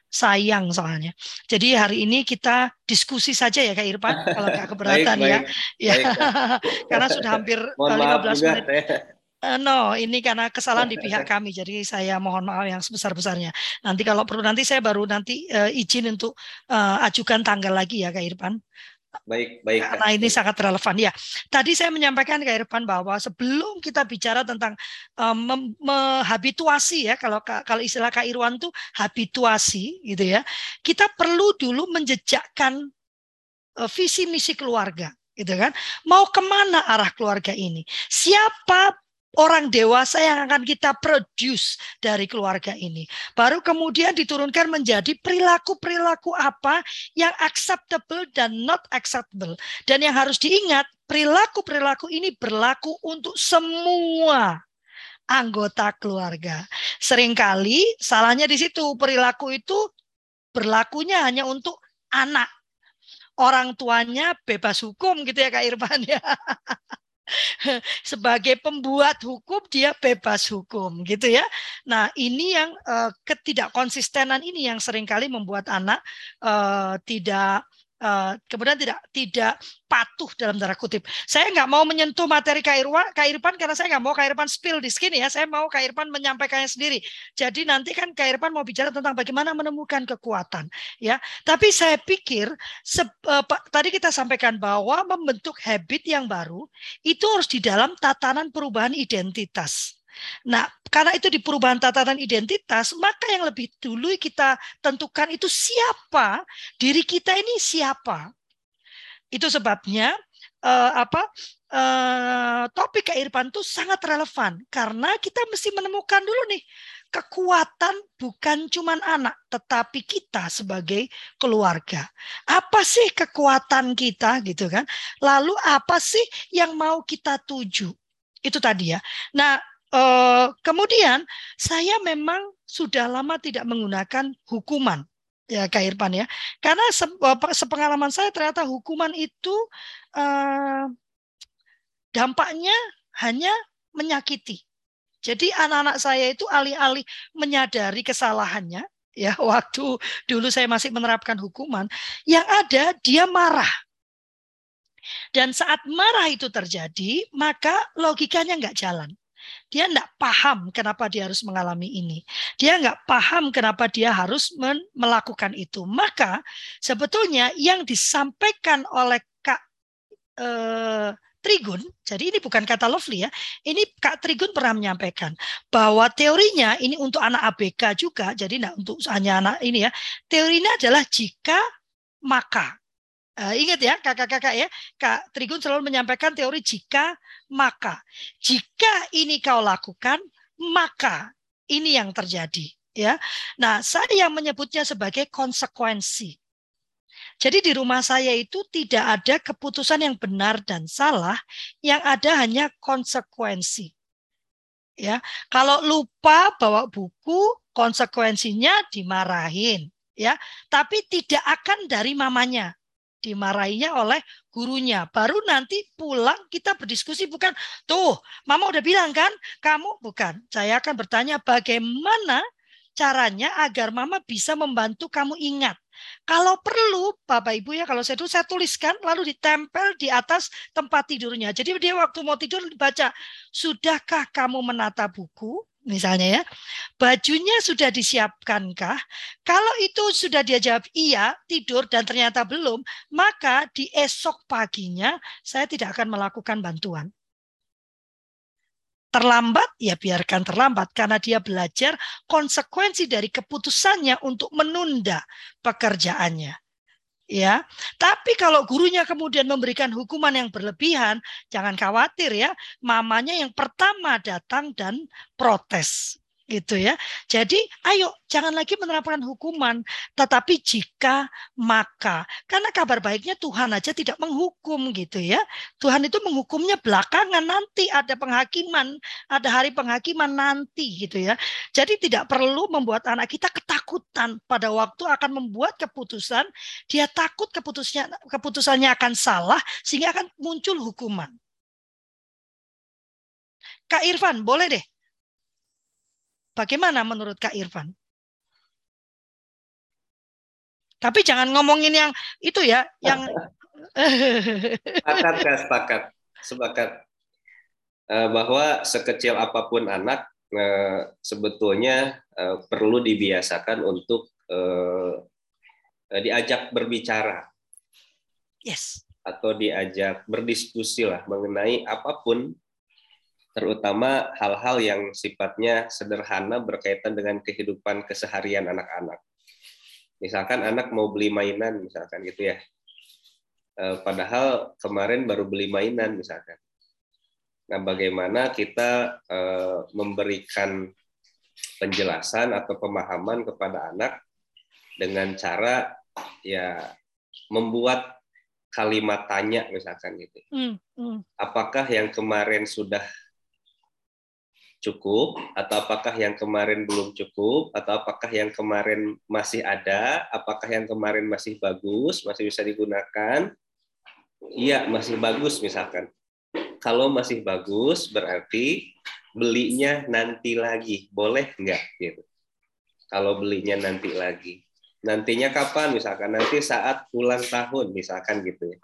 Sayang soalnya. Jadi hari ini kita diskusi saja ya Kak Irfan, kalau Kak keberatan baik, ya. Baik, ya. Karena sudah hampir Mohon 15 menit. Ya. Uh, no, ini karena kesalahan di pihak kami, jadi saya mohon maaf yang sebesar-besarnya. Nanti kalau perlu nanti saya baru nanti uh, izin untuk uh, ajukan tanggal lagi ya Kak Irfan. Baik, baik. Karena ini sangat relevan ya. Tadi saya menyampaikan Kak Irfan bahwa sebelum kita bicara tentang um, habituasi ya, kalau kalau istilah Kak Irwan itu habituasi gitu ya, kita perlu dulu menjejakkan uh, visi misi keluarga gitu kan. Mau ke mana arah keluarga ini? Siapa orang dewasa yang akan kita produce dari keluarga ini. Baru kemudian diturunkan menjadi perilaku-perilaku apa yang acceptable dan not acceptable. Dan yang harus diingat, perilaku-perilaku ini berlaku untuk semua anggota keluarga. Seringkali salahnya di situ perilaku itu berlakunya hanya untuk anak. Orang tuanya bebas hukum gitu ya Kak Irfan ya. sebagai pembuat hukum dia bebas hukum gitu ya. Nah, ini yang uh, ketidakkonsistenan ini yang sering kali membuat anak uh, tidak Uh, kemudian tidak tidak patuh dalam tanda kutip. Saya nggak mau menyentuh materi Kak Irfan karena saya nggak mau Kak Irfan spill di sini ya. Saya mau Kak Irfan menyampaikannya sendiri. Jadi nanti kan Kak Irfan mau bicara tentang bagaimana menemukan kekuatan ya. Tapi saya pikir se, uh, tadi kita sampaikan bahwa membentuk habit yang baru itu harus di dalam tatanan perubahan identitas. Nah, karena itu di perubahan tatanan identitas, maka yang lebih dulu kita tentukan itu siapa diri kita ini siapa. Itu sebabnya uh, apa uh, topik keirpan itu sangat relevan karena kita mesti menemukan dulu nih kekuatan bukan cuma anak, tetapi kita sebagai keluarga. Apa sih kekuatan kita gitu kan? Lalu apa sih yang mau kita tuju? Itu tadi ya. Nah, Uh, kemudian saya memang sudah lama tidak menggunakan hukuman ya Kak Irfan ya. Karena se sepengalaman saya ternyata hukuman itu uh, dampaknya hanya menyakiti. Jadi anak-anak saya itu alih-alih menyadari kesalahannya ya waktu dulu saya masih menerapkan hukuman, yang ada dia marah. Dan saat marah itu terjadi, maka logikanya nggak jalan. Dia tidak paham kenapa dia harus mengalami ini. Dia nggak paham kenapa dia harus melakukan itu. Maka sebetulnya yang disampaikan oleh Kak eh, Trigun, jadi ini bukan kata Lovely ya, ini Kak Trigun pernah menyampaikan bahwa teorinya ini untuk anak ABK juga, jadi tidak untuk hanya anak ini ya. Teorinya adalah jika maka Uh, ingat ya kakak-kakak ya, Kak Trigun selalu menyampaikan teori jika maka. Jika ini kau lakukan, maka ini yang terjadi. Ya, Nah saya menyebutnya sebagai konsekuensi. Jadi di rumah saya itu tidak ada keputusan yang benar dan salah, yang ada hanya konsekuensi. Ya, kalau lupa bawa buku, konsekuensinya dimarahin, ya. Tapi tidak akan dari mamanya, dimarahinya oleh gurunya. Baru nanti pulang kita berdiskusi bukan tuh mama udah bilang kan kamu bukan. Saya akan bertanya bagaimana caranya agar mama bisa membantu kamu ingat. Kalau perlu, Bapak Ibu ya, kalau saya dulu saya tuliskan lalu ditempel di atas tempat tidurnya. Jadi dia waktu mau tidur dibaca, sudahkah kamu menata buku? Misalnya ya, bajunya sudah disiapkankah? Kalau itu sudah dia jawab iya, tidur dan ternyata belum, maka di esok paginya saya tidak akan melakukan bantuan. Terlambat, ya biarkan terlambat karena dia belajar konsekuensi dari keputusannya untuk menunda pekerjaannya ya. Tapi kalau gurunya kemudian memberikan hukuman yang berlebihan, jangan khawatir ya. Mamanya yang pertama datang dan protes gitu ya. Jadi ayo jangan lagi menerapkan hukuman, tetapi jika maka karena kabar baiknya Tuhan aja tidak menghukum gitu ya. Tuhan itu menghukumnya belakangan nanti ada penghakiman, ada hari penghakiman nanti gitu ya. Jadi tidak perlu membuat anak kita ketakutan pada waktu akan membuat keputusan, dia takut keputusnya keputusannya akan salah sehingga akan muncul hukuman. Kak Irfan, boleh deh Bagaimana menurut Kak Irfan? Tapi jangan ngomongin yang itu ya, yang sepakat, Kak, sepakat. Sepakat. uh, bahwa sekecil apa pun anak uh, sebetulnya uh, perlu dibiasakan untuk diajak berbicara. Yes. Atau diajak berdiskusi lah mengenai apa pun terutama hal-hal yang sifatnya sederhana berkaitan dengan kehidupan keseharian anak-anak. Misalkan anak mau beli mainan, misalkan gitu ya. E, padahal kemarin baru beli mainan, misalkan. Nah, bagaimana kita e, memberikan penjelasan atau pemahaman kepada anak dengan cara ya membuat kalimat tanya misalkan gitu. Hmm, hmm. Apakah yang kemarin sudah cukup? Atau apakah yang kemarin belum cukup? Atau apakah yang kemarin masih ada? Apakah yang kemarin masih bagus? Masih bisa digunakan? Iya masih bagus misalkan. Kalau masih bagus berarti belinya nanti lagi. Boleh nggak? Gitu. Kalau belinya nanti lagi. Nantinya kapan? Misalkan nanti saat ulang tahun misalkan gitu ya.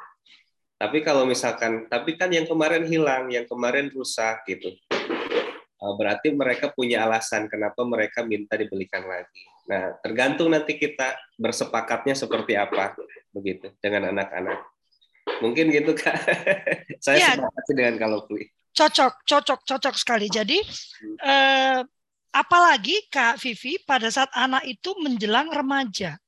Tapi kalau misalkan tapi kan yang kemarin hilang yang kemarin rusak gitu berarti mereka punya alasan kenapa mereka minta dibelikan lagi. Nah, tergantung nanti kita bersepakatnya seperti apa begitu dengan anak-anak. Mungkin gitu kak. Saya ya, sepakat dengan kalau Pui. Cocok, cocok, cocok sekali. Jadi eh, apalagi Kak Vivi pada saat anak itu menjelang remaja.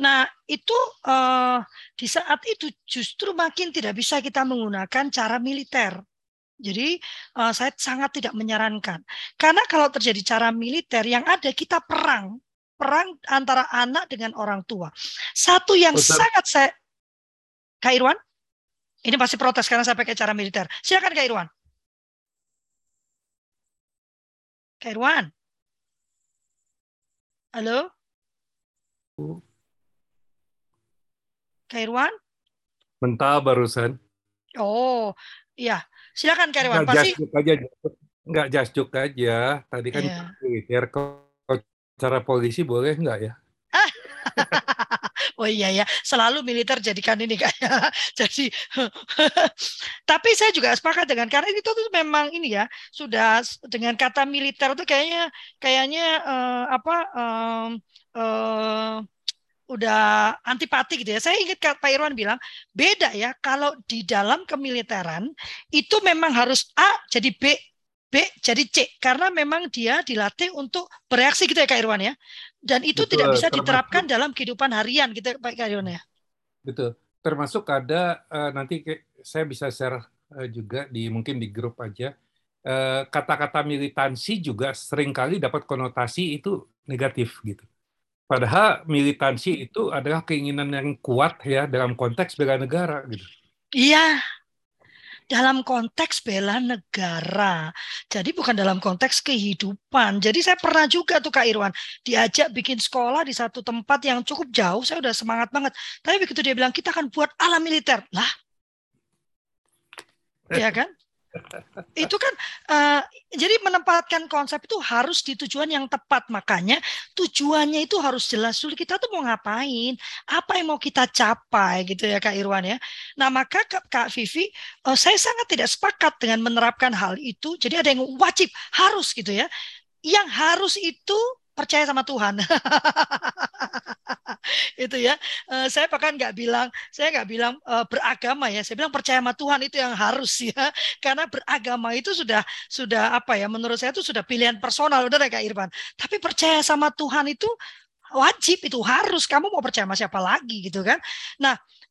Nah, itu eh, di saat itu justru makin tidak bisa kita menggunakan cara militer. Jadi uh, saya sangat tidak menyarankan. Karena kalau terjadi cara militer yang ada kita perang, perang antara anak dengan orang tua. Satu yang Betul. sangat saya Kak Irwan, ini pasti protes karena saya pakai cara militer. Silakan Kak Irwan. Kak Irwan. Halo? Kak Irwan? Mentah barusan. Oh, iya. Silakan Karyawan. Nggak Pasti aja, nggak jasjuk aja. Tadi kan yeah. militer. Kalau cara polisi boleh nggak ya? oh iya ya, selalu militer jadikan ini kayak jadi. tapi saya juga sepakat dengan karena itu tuh memang ini ya sudah dengan kata militer itu kayaknya kayaknya uh, apa um, uh, udah antipati gitu ya. Saya ingat Pak Irwan bilang beda ya kalau di dalam kemiliteran itu memang harus A jadi B, B jadi C karena memang dia dilatih untuk bereaksi gitu ya Kak Irwan ya. Dan itu Betul, tidak bisa termasuk, diterapkan dalam kehidupan harian gitu Pak Irwan ya. Betul. Termasuk ada uh, nanti saya bisa share uh, juga di mungkin di grup aja eh, kata-kata uh, militansi juga sering kali dapat konotasi itu negatif gitu. Padahal militansi itu adalah keinginan yang kuat ya dalam konteks bela negara gitu. Iya. Dalam konteks bela negara. Jadi bukan dalam konteks kehidupan. Jadi saya pernah juga tuh Kak Irwan diajak bikin sekolah di satu tempat yang cukup jauh. Saya udah semangat banget. Tapi begitu dia bilang kita akan buat ala militer. Lah. Iya kan? Itu kan uh, jadi menempatkan konsep itu harus di tujuan yang tepat. Makanya tujuannya itu harus jelas dulu kita tuh mau ngapain apa yang mau kita capai gitu ya Kak Irwan ya. Nah maka Kak, Kak Vivi uh, saya sangat tidak sepakat dengan menerapkan hal itu. Jadi ada yang wajib harus gitu ya. Yang harus itu percaya sama Tuhan. itu ya. Uh, saya bahkan nggak bilang, saya nggak bilang uh, beragama ya. Saya bilang percaya sama Tuhan itu yang harus ya. Karena beragama itu sudah sudah apa ya? Menurut saya itu sudah pilihan personal, udah Kak Irfan. Tapi percaya sama Tuhan itu wajib itu harus kamu mau percaya sama siapa lagi gitu kan nah eh,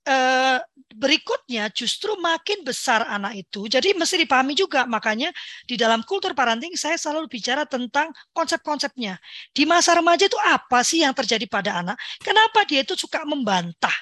berikutnya justru makin besar anak itu. Jadi mesti dipahami juga. Makanya di dalam kultur parenting saya selalu bicara tentang konsep-konsepnya. Di masa remaja itu apa sih yang terjadi pada anak? Kenapa dia itu suka membantah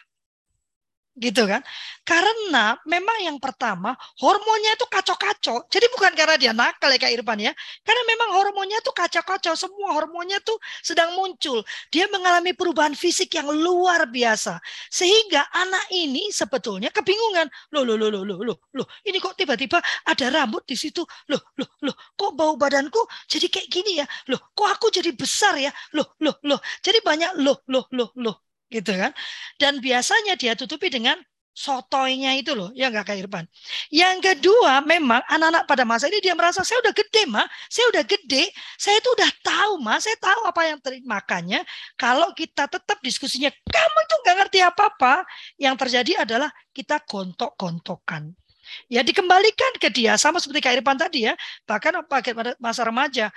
gitu kan. Karena memang yang pertama hormonnya itu kacau-kacau. Jadi bukan karena dia nakal ya Kak Irfan ya. Karena memang hormonnya itu kacau-kacau. Semua hormonnya tuh sedang muncul. Dia mengalami perubahan fisik yang luar biasa. Sehingga anak ini sebetulnya kebingungan. Loh, loh, loh, loh, loh, loh, loh. Ini kok tiba-tiba ada rambut di situ. Loh, loh, loh. Kok bau badanku jadi kayak gini ya? Loh, kok aku jadi besar ya? Loh, loh, loh. Jadi banyak loh, loh, loh, loh gitu kan. Dan biasanya dia tutupi dengan sotoynya itu loh, ya nggak Kak Irfan. Yang kedua, memang anak-anak pada masa ini dia merasa saya udah gede, mah, saya udah gede, saya itu udah tahu, mah, saya tahu apa yang terjadi. Makanya kalau kita tetap diskusinya, kamu itu nggak ngerti apa-apa, yang terjadi adalah kita gontok-gontokan. Ya dikembalikan ke dia sama seperti Kak Irfan tadi ya, bahkan pakai masa remaja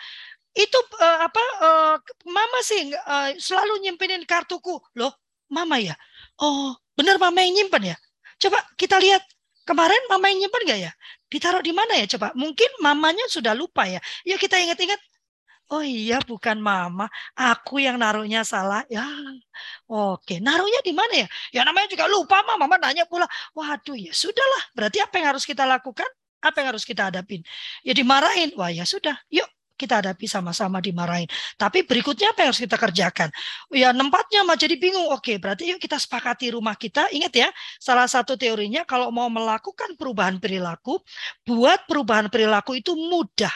itu uh, apa uh, mama sih uh, selalu nyimpenin kartuku loh mama ya oh benar mama yang nyimpen ya Coba kita lihat kemarin mama yang nyimpan nggak ya? Ditaruh di mana ya coba? Mungkin mamanya sudah lupa ya. Yuk kita ingat-ingat. Oh iya bukan mama, aku yang naruhnya salah. Ya, oke. Naruhnya di mana ya? Ya namanya juga lupa mama. Mama nanya pula. Waduh ya sudahlah. Berarti apa yang harus kita lakukan? Apa yang harus kita hadapin? Ya dimarahin. Wah ya sudah. Yuk kita hadapi sama-sama dimarahin. Tapi berikutnya apa yang harus kita kerjakan? Ya nempatnya mah jadi bingung. Oke, berarti yuk kita sepakati rumah kita. Ingat ya, salah satu teorinya kalau mau melakukan perubahan perilaku, buat perubahan perilaku itu mudah.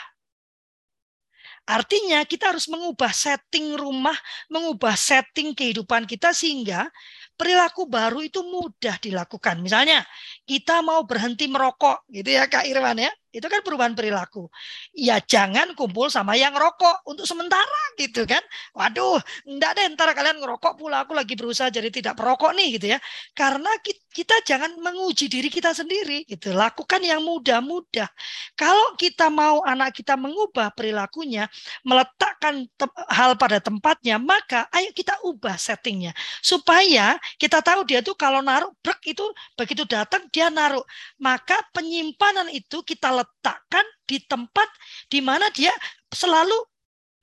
Artinya kita harus mengubah setting rumah, mengubah setting kehidupan kita sehingga perilaku baru itu mudah dilakukan. Misalnya kita mau berhenti merokok gitu ya Kak Irwan ya. Itu kan perubahan perilaku. Ya jangan kumpul sama yang rokok untuk sementara gitu kan. Waduh, enggak deh ntar kalian ngerokok pula aku lagi berusaha jadi tidak perokok nih gitu ya. Karena kita jangan menguji diri kita sendiri gitu. Lakukan yang mudah-mudah. Kalau kita mau anak kita mengubah perilakunya, meletakkan hal pada tempatnya, maka ayo kita ubah settingnya supaya kita tahu dia tuh kalau naruh brek itu begitu datang dia naruh. Maka penyimpanan itu kita letakkan di tempat di mana dia selalu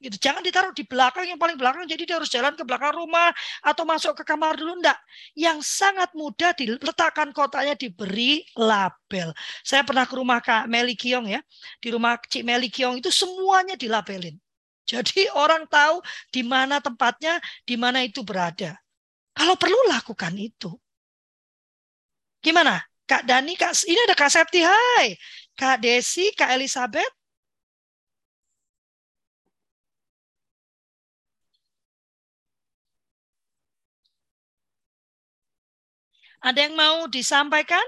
gitu. Jangan ditaruh di belakang yang paling belakang jadi dia harus jalan ke belakang rumah atau masuk ke kamar dulu enggak. Yang sangat mudah diletakkan kotaknya diberi label. Saya pernah ke rumah Kak Meli Kiong ya. Di rumah Cik Meli Kiong itu semuanya dilabelin. Jadi orang tahu di mana tempatnya, di mana itu berada. Kalau perlu lakukan itu. Gimana? Kak Dani, Kak, ini ada Kak Septi, hai. Kak Desi, Kak Elizabeth. Ada yang mau disampaikan?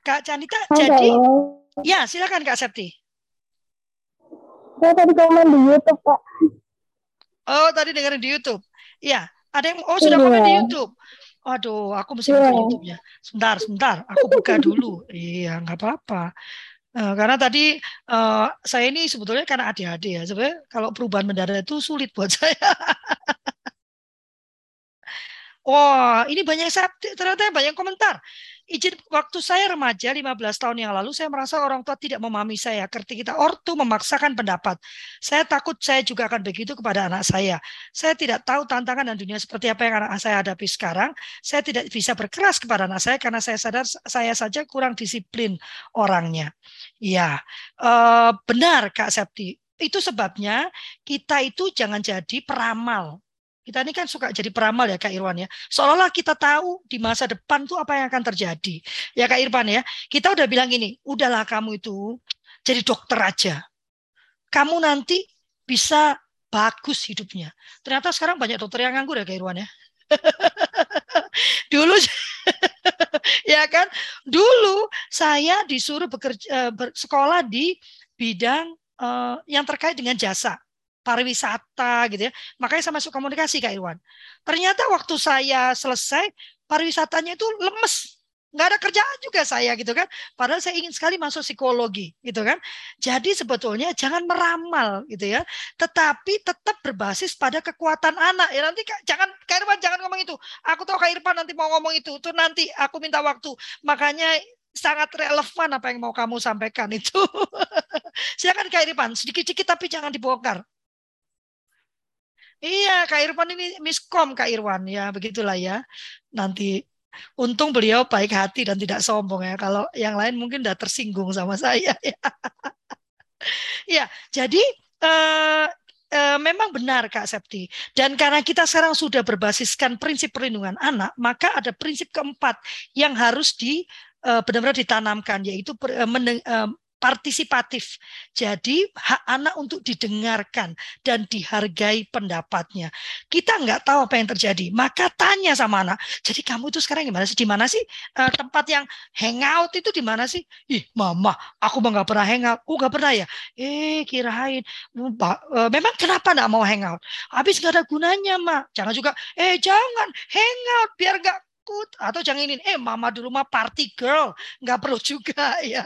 Kak Canita, jadi ya silakan Kak Septi. Saya tadi komen di YouTube, Kak. Oh, tadi dengerin di YouTube. Iya, ada yang oh sudah komen di iya. YouTube. Waduh, aku mesti buka iya. YouTube-nya. Sebentar, sebentar. Aku buka dulu. Iya, nggak apa-apa. Uh, karena tadi uh, saya ini sebetulnya karena adik-adik ya. Sebenarnya kalau perubahan mendadak itu sulit buat saya. Wah, ini banyak ternyata banyak komentar izin waktu saya remaja 15 tahun yang lalu saya merasa orang tua tidak memahami saya ketika ortu memaksakan pendapat. Saya takut saya juga akan begitu kepada anak saya. Saya tidak tahu tantangan dan dunia seperti apa yang anak saya hadapi sekarang. Saya tidak bisa berkeras kepada anak saya karena saya sadar saya saja kurang disiplin orangnya. Ya, benar Kak Septi. Itu sebabnya kita itu jangan jadi peramal kita ini kan suka jadi peramal ya Kak Irwan ya. Seolah-olah kita tahu di masa depan tuh apa yang akan terjadi. Ya Kak Irwan ya. Kita udah bilang gini, udahlah kamu itu jadi dokter aja. Kamu nanti bisa bagus hidupnya. Ternyata sekarang banyak dokter yang nganggur ya Kak Irwan ya. Dulu ya kan? Dulu saya disuruh bekerja eh, sekolah di bidang uh, yang terkait dengan jasa pariwisata gitu ya. Makanya saya masuk komunikasi Kak Irwan. Ternyata waktu saya selesai pariwisatanya itu lemes. Nggak ada kerjaan juga saya gitu kan. Padahal saya ingin sekali masuk psikologi gitu kan. Jadi sebetulnya jangan meramal gitu ya. Tetapi tetap berbasis pada kekuatan anak. Ya nanti jangan Kak Irwan jangan ngomong itu. Aku tahu Kak Irfan nanti mau ngomong itu. Itu nanti aku minta waktu. Makanya sangat relevan apa yang mau kamu sampaikan itu. Silakan Kak Irfan, sedikit-sedikit tapi jangan dibongkar. Iya, Kak Irwan ini miskom Kak Irwan ya, begitulah ya. Nanti untung beliau baik hati dan tidak sombong ya. Kalau yang lain mungkin udah tersinggung sama saya ya. ya, jadi eh, eh, memang benar Kak Septi. Dan karena kita sekarang sudah berbasiskan prinsip perlindungan anak, maka ada prinsip keempat yang harus di eh, benar-benar ditanamkan yaitu eh, partisipatif. Jadi hak anak untuk didengarkan dan dihargai pendapatnya. Kita nggak tahu apa yang terjadi, maka tanya sama anak. Jadi kamu itu sekarang gimana sih? Di mana sih uh, tempat yang hangout itu di mana sih? Ih, mama, aku mah nggak pernah hangout. Oh, nggak pernah ya? Eh, kirain. Uh, memang kenapa nggak mau hangout? Habis nggak ada gunanya, mak. Jangan juga, eh jangan hangout biar nggak takut. Atau jangan ini eh mama dulu mah party girl. Nggak perlu juga ya.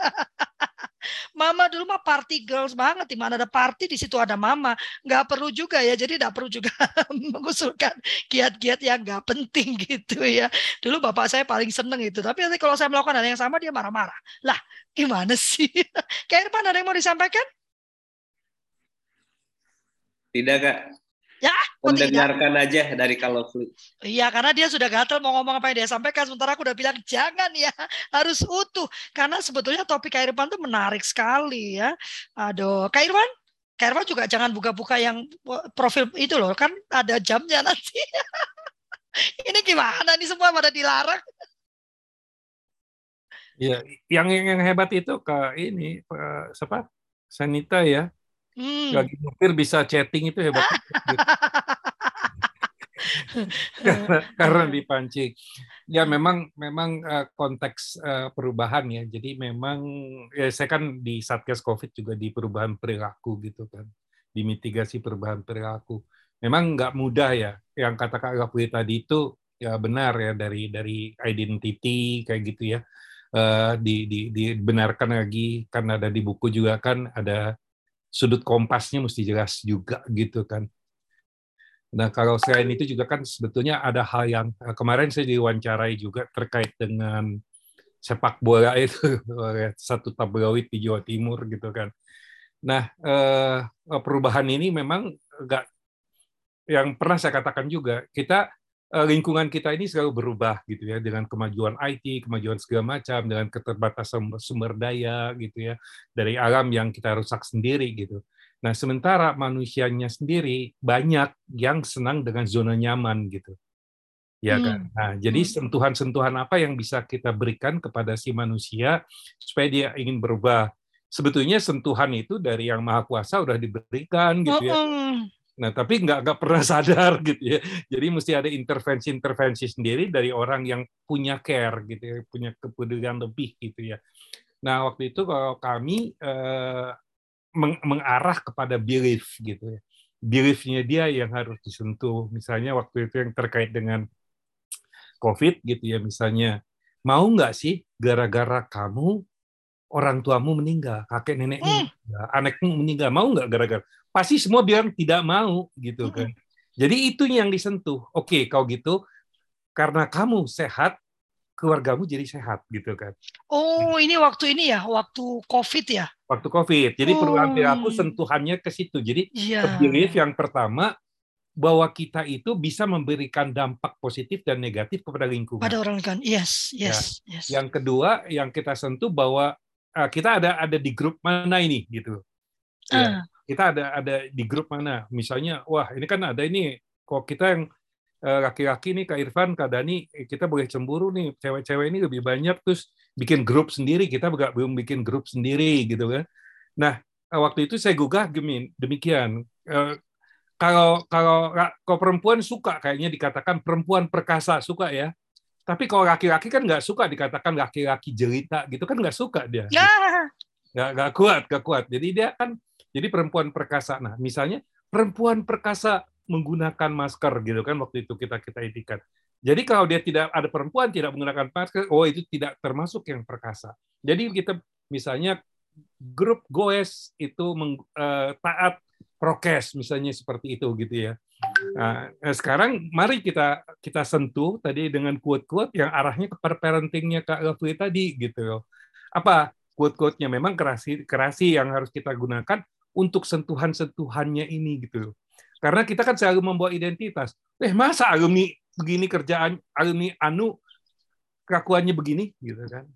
Mama dulu mah party girls banget. Di mana ada party di situ ada mama. Nggak perlu juga ya. Jadi nggak perlu juga mengusulkan kiat-kiat yang nggak penting gitu ya. Dulu bapak saya paling seneng itu. Tapi nanti kalau saya melakukan hal yang sama dia marah-marah. Lah gimana sih? Kayak ada yang mau disampaikan? Tidak kak Ya, mendengarkan tidak? aja dari kalau Iya, karena dia sudah gatel mau ngomong apa yang dia sampaikan. Sementara aku udah bilang jangan ya, harus utuh. Karena sebetulnya topik Kak Irfan itu menarik sekali ya. Aduh, Kak Irfan, Kak Irfan juga jangan buka-buka yang profil itu loh, kan ada jamnya nanti. Ini gimana nih semua pada dilarang? Iya, yang yang hebat itu ke ini siapa? Sanita ya Hmm. Lagi nyupir bisa chatting itu hebat. karena, karena dipancing. Ya memang memang uh, konteks uh, perubahan ya. Jadi memang ya saya kan di Satgas Covid juga di perubahan perilaku gitu kan. Di mitigasi perubahan perilaku. Memang nggak mudah ya. Yang kata Kak Gapui tadi itu ya benar ya dari dari identity kayak gitu ya. Uh, di, di, dibenarkan lagi karena ada di buku juga kan ada sudut kompasnya mesti jelas juga gitu kan. Nah kalau selain itu juga kan sebetulnya ada hal yang eh, kemarin saya diwawancarai juga terkait dengan sepak bola itu oleh satu tabloid di Jawa Timur gitu kan. Nah eh, perubahan ini memang enggak yang pernah saya katakan juga kita lingkungan kita ini selalu berubah gitu ya dengan kemajuan IT, kemajuan segala macam, dengan keterbatasan sumber daya gitu ya dari alam yang kita rusak sendiri gitu. Nah sementara manusianya sendiri banyak yang senang dengan zona nyaman gitu, ya kan. Hmm. Nah jadi hmm. sentuhan-sentuhan apa yang bisa kita berikan kepada si manusia supaya dia ingin berubah. Sebetulnya sentuhan itu dari yang maha kuasa udah diberikan gitu ya. Nah, tapi nggak nggak pernah sadar gitu ya. Jadi mesti ada intervensi-intervensi sendiri dari orang yang punya care gitu ya, punya kepedulian lebih gitu ya. Nah, waktu itu kalau kami eh, meng mengarah kepada belief gitu ya. Beliefnya dia yang harus disentuh. Misalnya waktu itu yang terkait dengan COVID gitu ya, misalnya mau nggak sih gara-gara kamu orang tuamu meninggal, kakek nenekmu, hmm. anakmu meninggal, mau nggak gara-gara? Pasti semua bilang tidak mau gitu hmm. kan. Jadi itu yang disentuh. Oke, kalau gitu karena kamu sehat, keluargamu jadi sehat gitu kan. Oh, ini waktu ini ya, waktu COVID ya. Waktu COVID. Jadi oh. perubahan perilaku sentuhannya ke situ. Jadi yeah. belief yang pertama bahwa kita itu bisa memberikan dampak positif dan negatif kepada lingkungan. Pada orang kan, yes, yes, ya. yes. Yang kedua, yang kita sentuh bahwa uh, kita ada ada di grup mana ini gitu. Ya, uh. Kita ada ada di grup mana? Misalnya, wah ini kan ada ini kok kita yang eh, laki-laki nih Kak Irfan, Kak Dani, eh, kita boleh cemburu nih, cewek-cewek ini lebih banyak terus bikin grup sendiri, kita belum bikin grup sendiri gitu kan. Nah, waktu itu saya gugah demikian. Kalau kalau kalau perempuan suka kayaknya dikatakan perempuan perkasa suka ya. Tapi kalau laki-laki kan nggak suka dikatakan laki-laki jelita gitu kan nggak suka dia. Ya. Nggak, nggak kuat, nggak kuat. Jadi dia kan jadi perempuan perkasa. Nah, misalnya perempuan perkasa menggunakan masker gitu kan waktu itu kita kita indikan. Jadi kalau dia tidak ada perempuan tidak menggunakan masker, oh itu tidak termasuk yang perkasa. Jadi kita misalnya grup goes itu meng, uh, taat prokes misalnya seperti itu gitu ya. Nah, eh, sekarang mari kita kita sentuh tadi dengan quote-quote yang arahnya kepada parentingnya Kak Elvi tadi gitu. Apa quote-quote-nya memang kerasi kerasi yang harus kita gunakan untuk sentuhan-sentuhannya ini gitu. Karena kita kan selalu membawa identitas. Eh masa alumni begini kerjaan alumni anu kelakuannya begini gitu kan.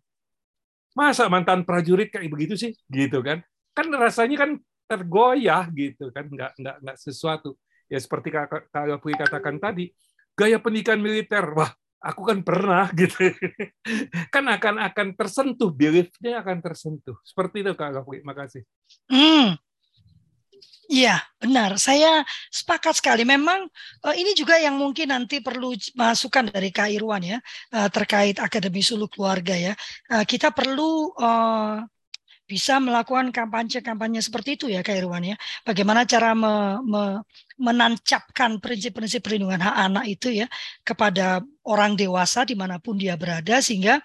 Masa mantan prajurit kayak begitu sih gitu kan. Kan rasanya kan tergoyah gitu kan nggak nggak nggak sesuatu ya seperti Kak Gapui katakan tadi, gaya pendidikan militer, wah aku kan pernah gitu kan akan akan tersentuh beliefnya akan tersentuh seperti itu kak Gafri makasih hmm. Iya, benar. Saya sepakat sekali. Memang uh, ini juga yang mungkin nanti perlu masukan dari Kak Irwan ya uh, terkait Akademi Sulu Keluarga ya. Uh, kita perlu bisa melakukan kampanye-kampanye seperti itu ya Kak Irwan ya. Bagaimana cara me, me, menancapkan prinsip-prinsip perlindungan hak anak itu ya kepada orang dewasa di mana pun dia berada sehingga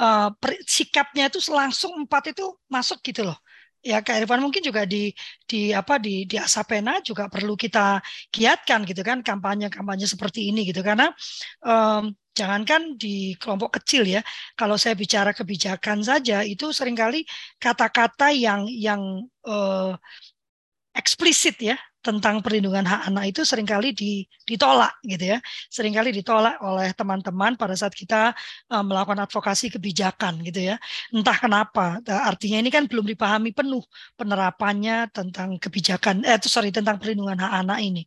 uh, sikapnya itu langsung empat itu masuk gitu loh ya Kak Irfan mungkin juga di di apa di di Asapena juga perlu kita giatkan gitu kan kampanye-kampanye seperti ini gitu karena um, jangankan di kelompok kecil ya kalau saya bicara kebijakan saja itu sering kali kata-kata yang yang uh, eksplisit ya tentang perlindungan hak anak itu sering kali ditolak gitu ya. Seringkali ditolak oleh teman-teman pada saat kita uh, melakukan advokasi kebijakan gitu ya. Entah kenapa artinya ini kan belum dipahami penuh penerapannya tentang kebijakan eh sorry tentang perlindungan hak anak ini.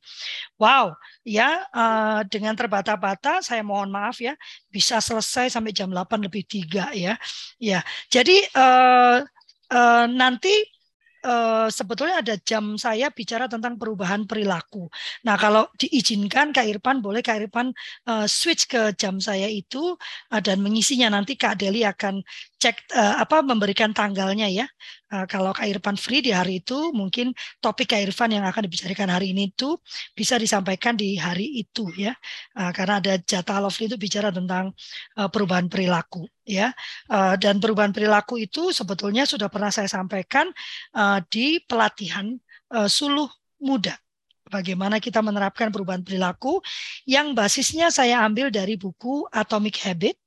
Wow ya uh, dengan terbata-bata saya mohon maaf ya bisa selesai sampai jam 8 lebih tiga ya. Ya jadi uh, uh, nanti uh, sebetulnya ada jam saya bicara tentang perubahan perilaku. Nah, kalau diizinkan Kak Irfan, boleh Kak Irfan uh, switch ke jam saya itu uh, dan mengisinya nanti Kak Deli akan cek apa memberikan tanggalnya ya. Uh, kalau Kak Irfan free di hari itu, mungkin topik Kak Irfan yang akan dibicarakan hari ini itu bisa disampaikan di hari itu ya. Uh, karena ada jatah lovely itu bicara tentang uh, perubahan perilaku ya. Dan perubahan perilaku itu sebetulnya sudah pernah saya sampaikan di pelatihan uh, suluh muda. Bagaimana kita menerapkan perubahan perilaku yang basisnya saya ambil dari buku Atomic Habit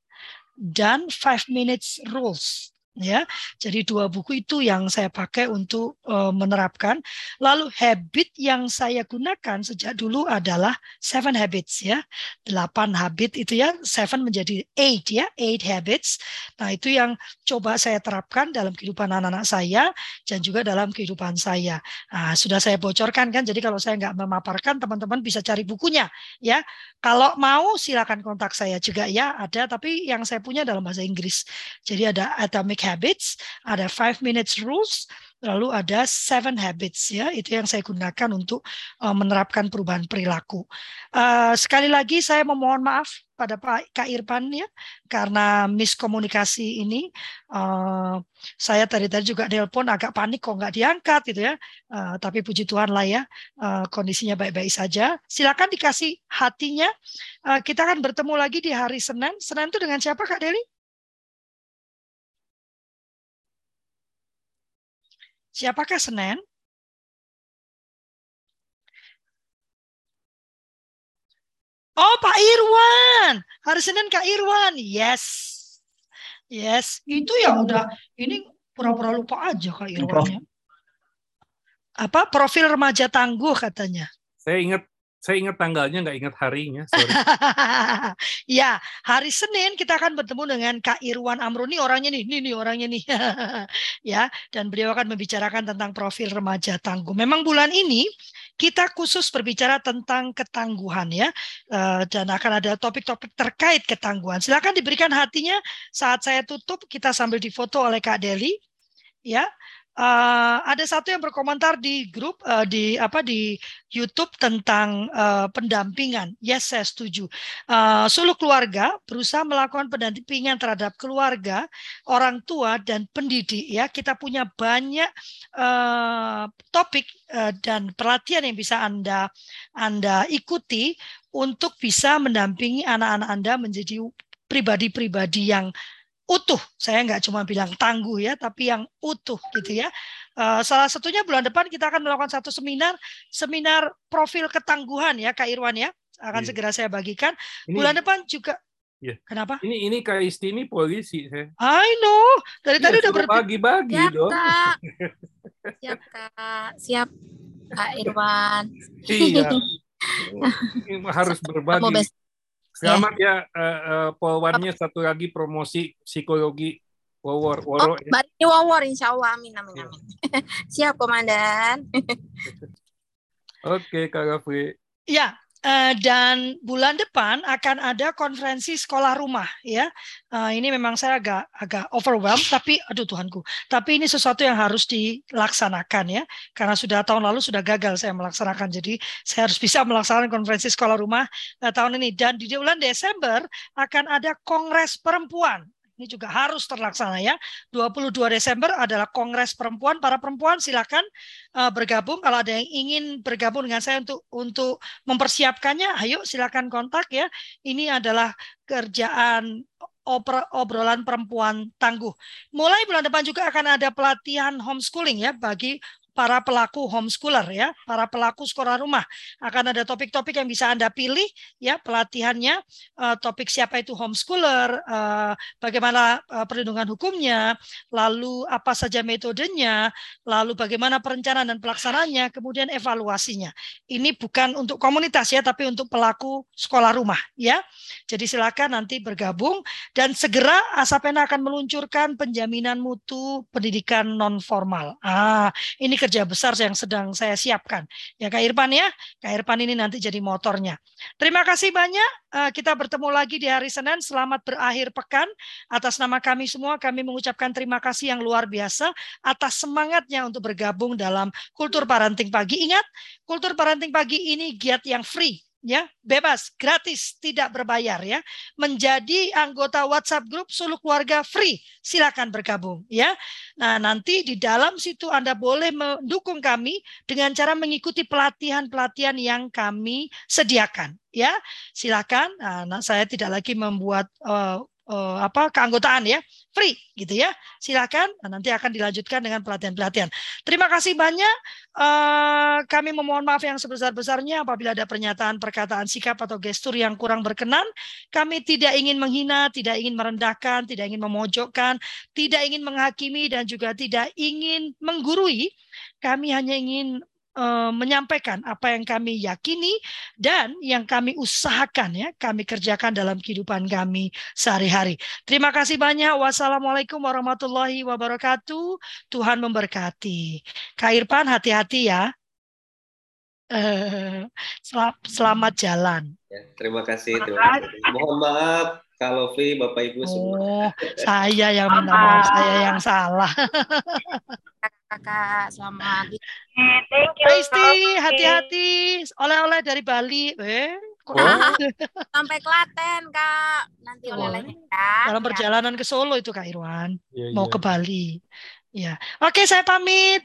dan Five Minutes Rules ya. Jadi dua buku itu yang saya pakai untuk uh, menerapkan. Lalu habit yang saya gunakan sejak dulu adalah seven habits ya. Delapan habit itu ya, seven menjadi eight ya, eight habits. Nah, itu yang coba saya terapkan dalam kehidupan anak-anak saya dan juga dalam kehidupan saya. Nah, sudah saya bocorkan kan. Jadi kalau saya nggak memaparkan, teman-teman bisa cari bukunya ya. Kalau mau silakan kontak saya juga ya, ada tapi yang saya punya dalam bahasa Inggris. Jadi ada Atomic habits, ada five minutes rules, lalu ada seven habits ya. Itu yang saya gunakan untuk uh, menerapkan perubahan perilaku. Uh, sekali lagi saya memohon maaf pada Pak Kak Irfan ya karena miskomunikasi ini uh, saya tadi tadi juga telepon agak panik kok nggak diangkat gitu ya. Uh, tapi puji Tuhan lah ya uh, kondisinya baik-baik saja. Silakan dikasih hatinya. Uh, kita akan bertemu lagi di hari Senin. Senin itu dengan siapa Kak Deli? Siapakah Senen? Oh, Pak Irwan. Hari Senin Kak Irwan. Yes. Yes. Itu ya udah. Ini pura-pura lupa aja Kak Irwan. Apa? Profil remaja tangguh katanya. Saya ingat saya ingat tanggalnya, nggak ingat harinya. Sorry. ya, hari Senin kita akan bertemu dengan Kak Irwan Amruni orangnya nih, nih nih orangnya nih, ya. Dan beliau akan membicarakan tentang profil remaja tangguh. Memang bulan ini kita khusus berbicara tentang ketangguhan ya, uh, dan akan ada topik-topik terkait ketangguhan. Silakan diberikan hatinya saat saya tutup, kita sambil difoto oleh Kak Deli, ya uh, ada satu yang berkomentar di grup uh, di apa di YouTube tentang uh, pendampingan. Yes, saya setuju. Uh, Sulu keluarga berusaha melakukan pendampingan terhadap keluarga, orang tua dan pendidik. Ya, kita punya banyak uh, topik uh, dan pelatihan yang bisa anda anda ikuti untuk bisa mendampingi anak-anak anda menjadi pribadi-pribadi yang utuh. Saya nggak cuma bilang tangguh ya, tapi yang utuh gitu ya. Uh, salah satunya bulan depan kita akan melakukan satu seminar, seminar profil ketangguhan ya, Kak Irwan ya. Akan yeah. segera saya bagikan. Ini, bulan depan juga. Yeah. Kenapa? Ini ini Kak Isti ini polisi saya. I know. Dari ya, tadi udah berbagi-bagi Siap, dong. Kak. Siap Kak. Siap Kak Irwan. iya. harus berbagi. Selamat ya, uh, uh, Polwannya satu lagi promosi psikologi Wawor. Woro, oh, ya. ini Wawor, insya Allah. Amin, amin, amin. Siap, Komandan. Oke, Kak Gafri. Ya, Uh, dan bulan depan akan ada konferensi sekolah rumah ya. Uh, ini memang saya agak agak overwhelmed tapi aduh Tuhanku. Tapi ini sesuatu yang harus dilaksanakan ya. Karena sudah tahun lalu sudah gagal saya melaksanakan. Jadi saya harus bisa melaksanakan konferensi sekolah rumah uh, tahun ini dan di bulan Desember akan ada kongres perempuan ini juga harus terlaksana ya. 22 Desember adalah Kongres Perempuan. Para perempuan silakan uh, bergabung. Kalau ada yang ingin bergabung dengan saya untuk untuk mempersiapkannya, ayo silakan kontak ya. Ini adalah kerjaan obrolan perempuan tangguh. Mulai bulan depan juga akan ada pelatihan homeschooling ya bagi para pelaku homeschooler ya, para pelaku sekolah rumah. Akan ada topik-topik yang bisa Anda pilih ya pelatihannya, uh, topik siapa itu homeschooler, uh, bagaimana uh, perlindungan hukumnya, lalu apa saja metodenya, lalu bagaimana perencanaan dan pelaksanaannya, kemudian evaluasinya. Ini bukan untuk komunitas ya, tapi untuk pelaku sekolah rumah ya. Jadi silakan nanti bergabung dan segera Asapena akan meluncurkan penjaminan mutu pendidikan non formal. Ah, ini kerja besar yang sedang saya siapkan. Ya Kak Irfan ya, Kak Irfan ini nanti jadi motornya. Terima kasih banyak. Eh, kita bertemu lagi di hari Senin. Selamat berakhir pekan. Atas nama kami semua, kami mengucapkan terima kasih yang luar biasa atas semangatnya untuk bergabung dalam Kultur Parenting Pagi. Ingat, Kultur Parenting Pagi ini giat yang free ya bebas gratis tidak berbayar ya. Menjadi anggota WhatsApp grup Sulu Keluarga free silakan bergabung ya. Nah nanti di dalam situ Anda boleh mendukung kami dengan cara mengikuti pelatihan-pelatihan yang kami sediakan ya. Silakan nah, saya tidak lagi membuat uh, uh, apa keanggotaan ya free gitu ya. Silakan. Nah, nanti akan dilanjutkan dengan pelatihan-pelatihan. Terima kasih banyak. Uh, kami memohon maaf yang sebesar-besarnya apabila ada pernyataan perkataan sikap atau gestur yang kurang berkenan. Kami tidak ingin menghina tidak ingin merendahkan tidak ingin memojokkan tidak ingin menghakimi dan juga tidak ingin menggurui. Kami hanya ingin Eh, menyampaikan apa yang kami yakini dan yang kami usahakan ya, kami kerjakan dalam kehidupan kami sehari-hari. Terima kasih banyak. Wassalamualaikum warahmatullahi wabarakatuh. Tuhan memberkati. Kak Irfan hati-hati ya. Uh, selamat jalan. Ya, terima kasih. Terima kasih. Mohon maaf Kak Lofi, Bapak Ibu semua. Oh, saya yang minta maaf, saya yang salah. kakak selamat thank you Pasti hati-hati. Oleh-oleh dari Bali. Eh oh. sampai Klaten kak. Nanti oleh-olehnya ya. Dalam perjalanan ke Solo itu kak Irwan. Ya, mau ya. ke Bali. Ya oke saya pamit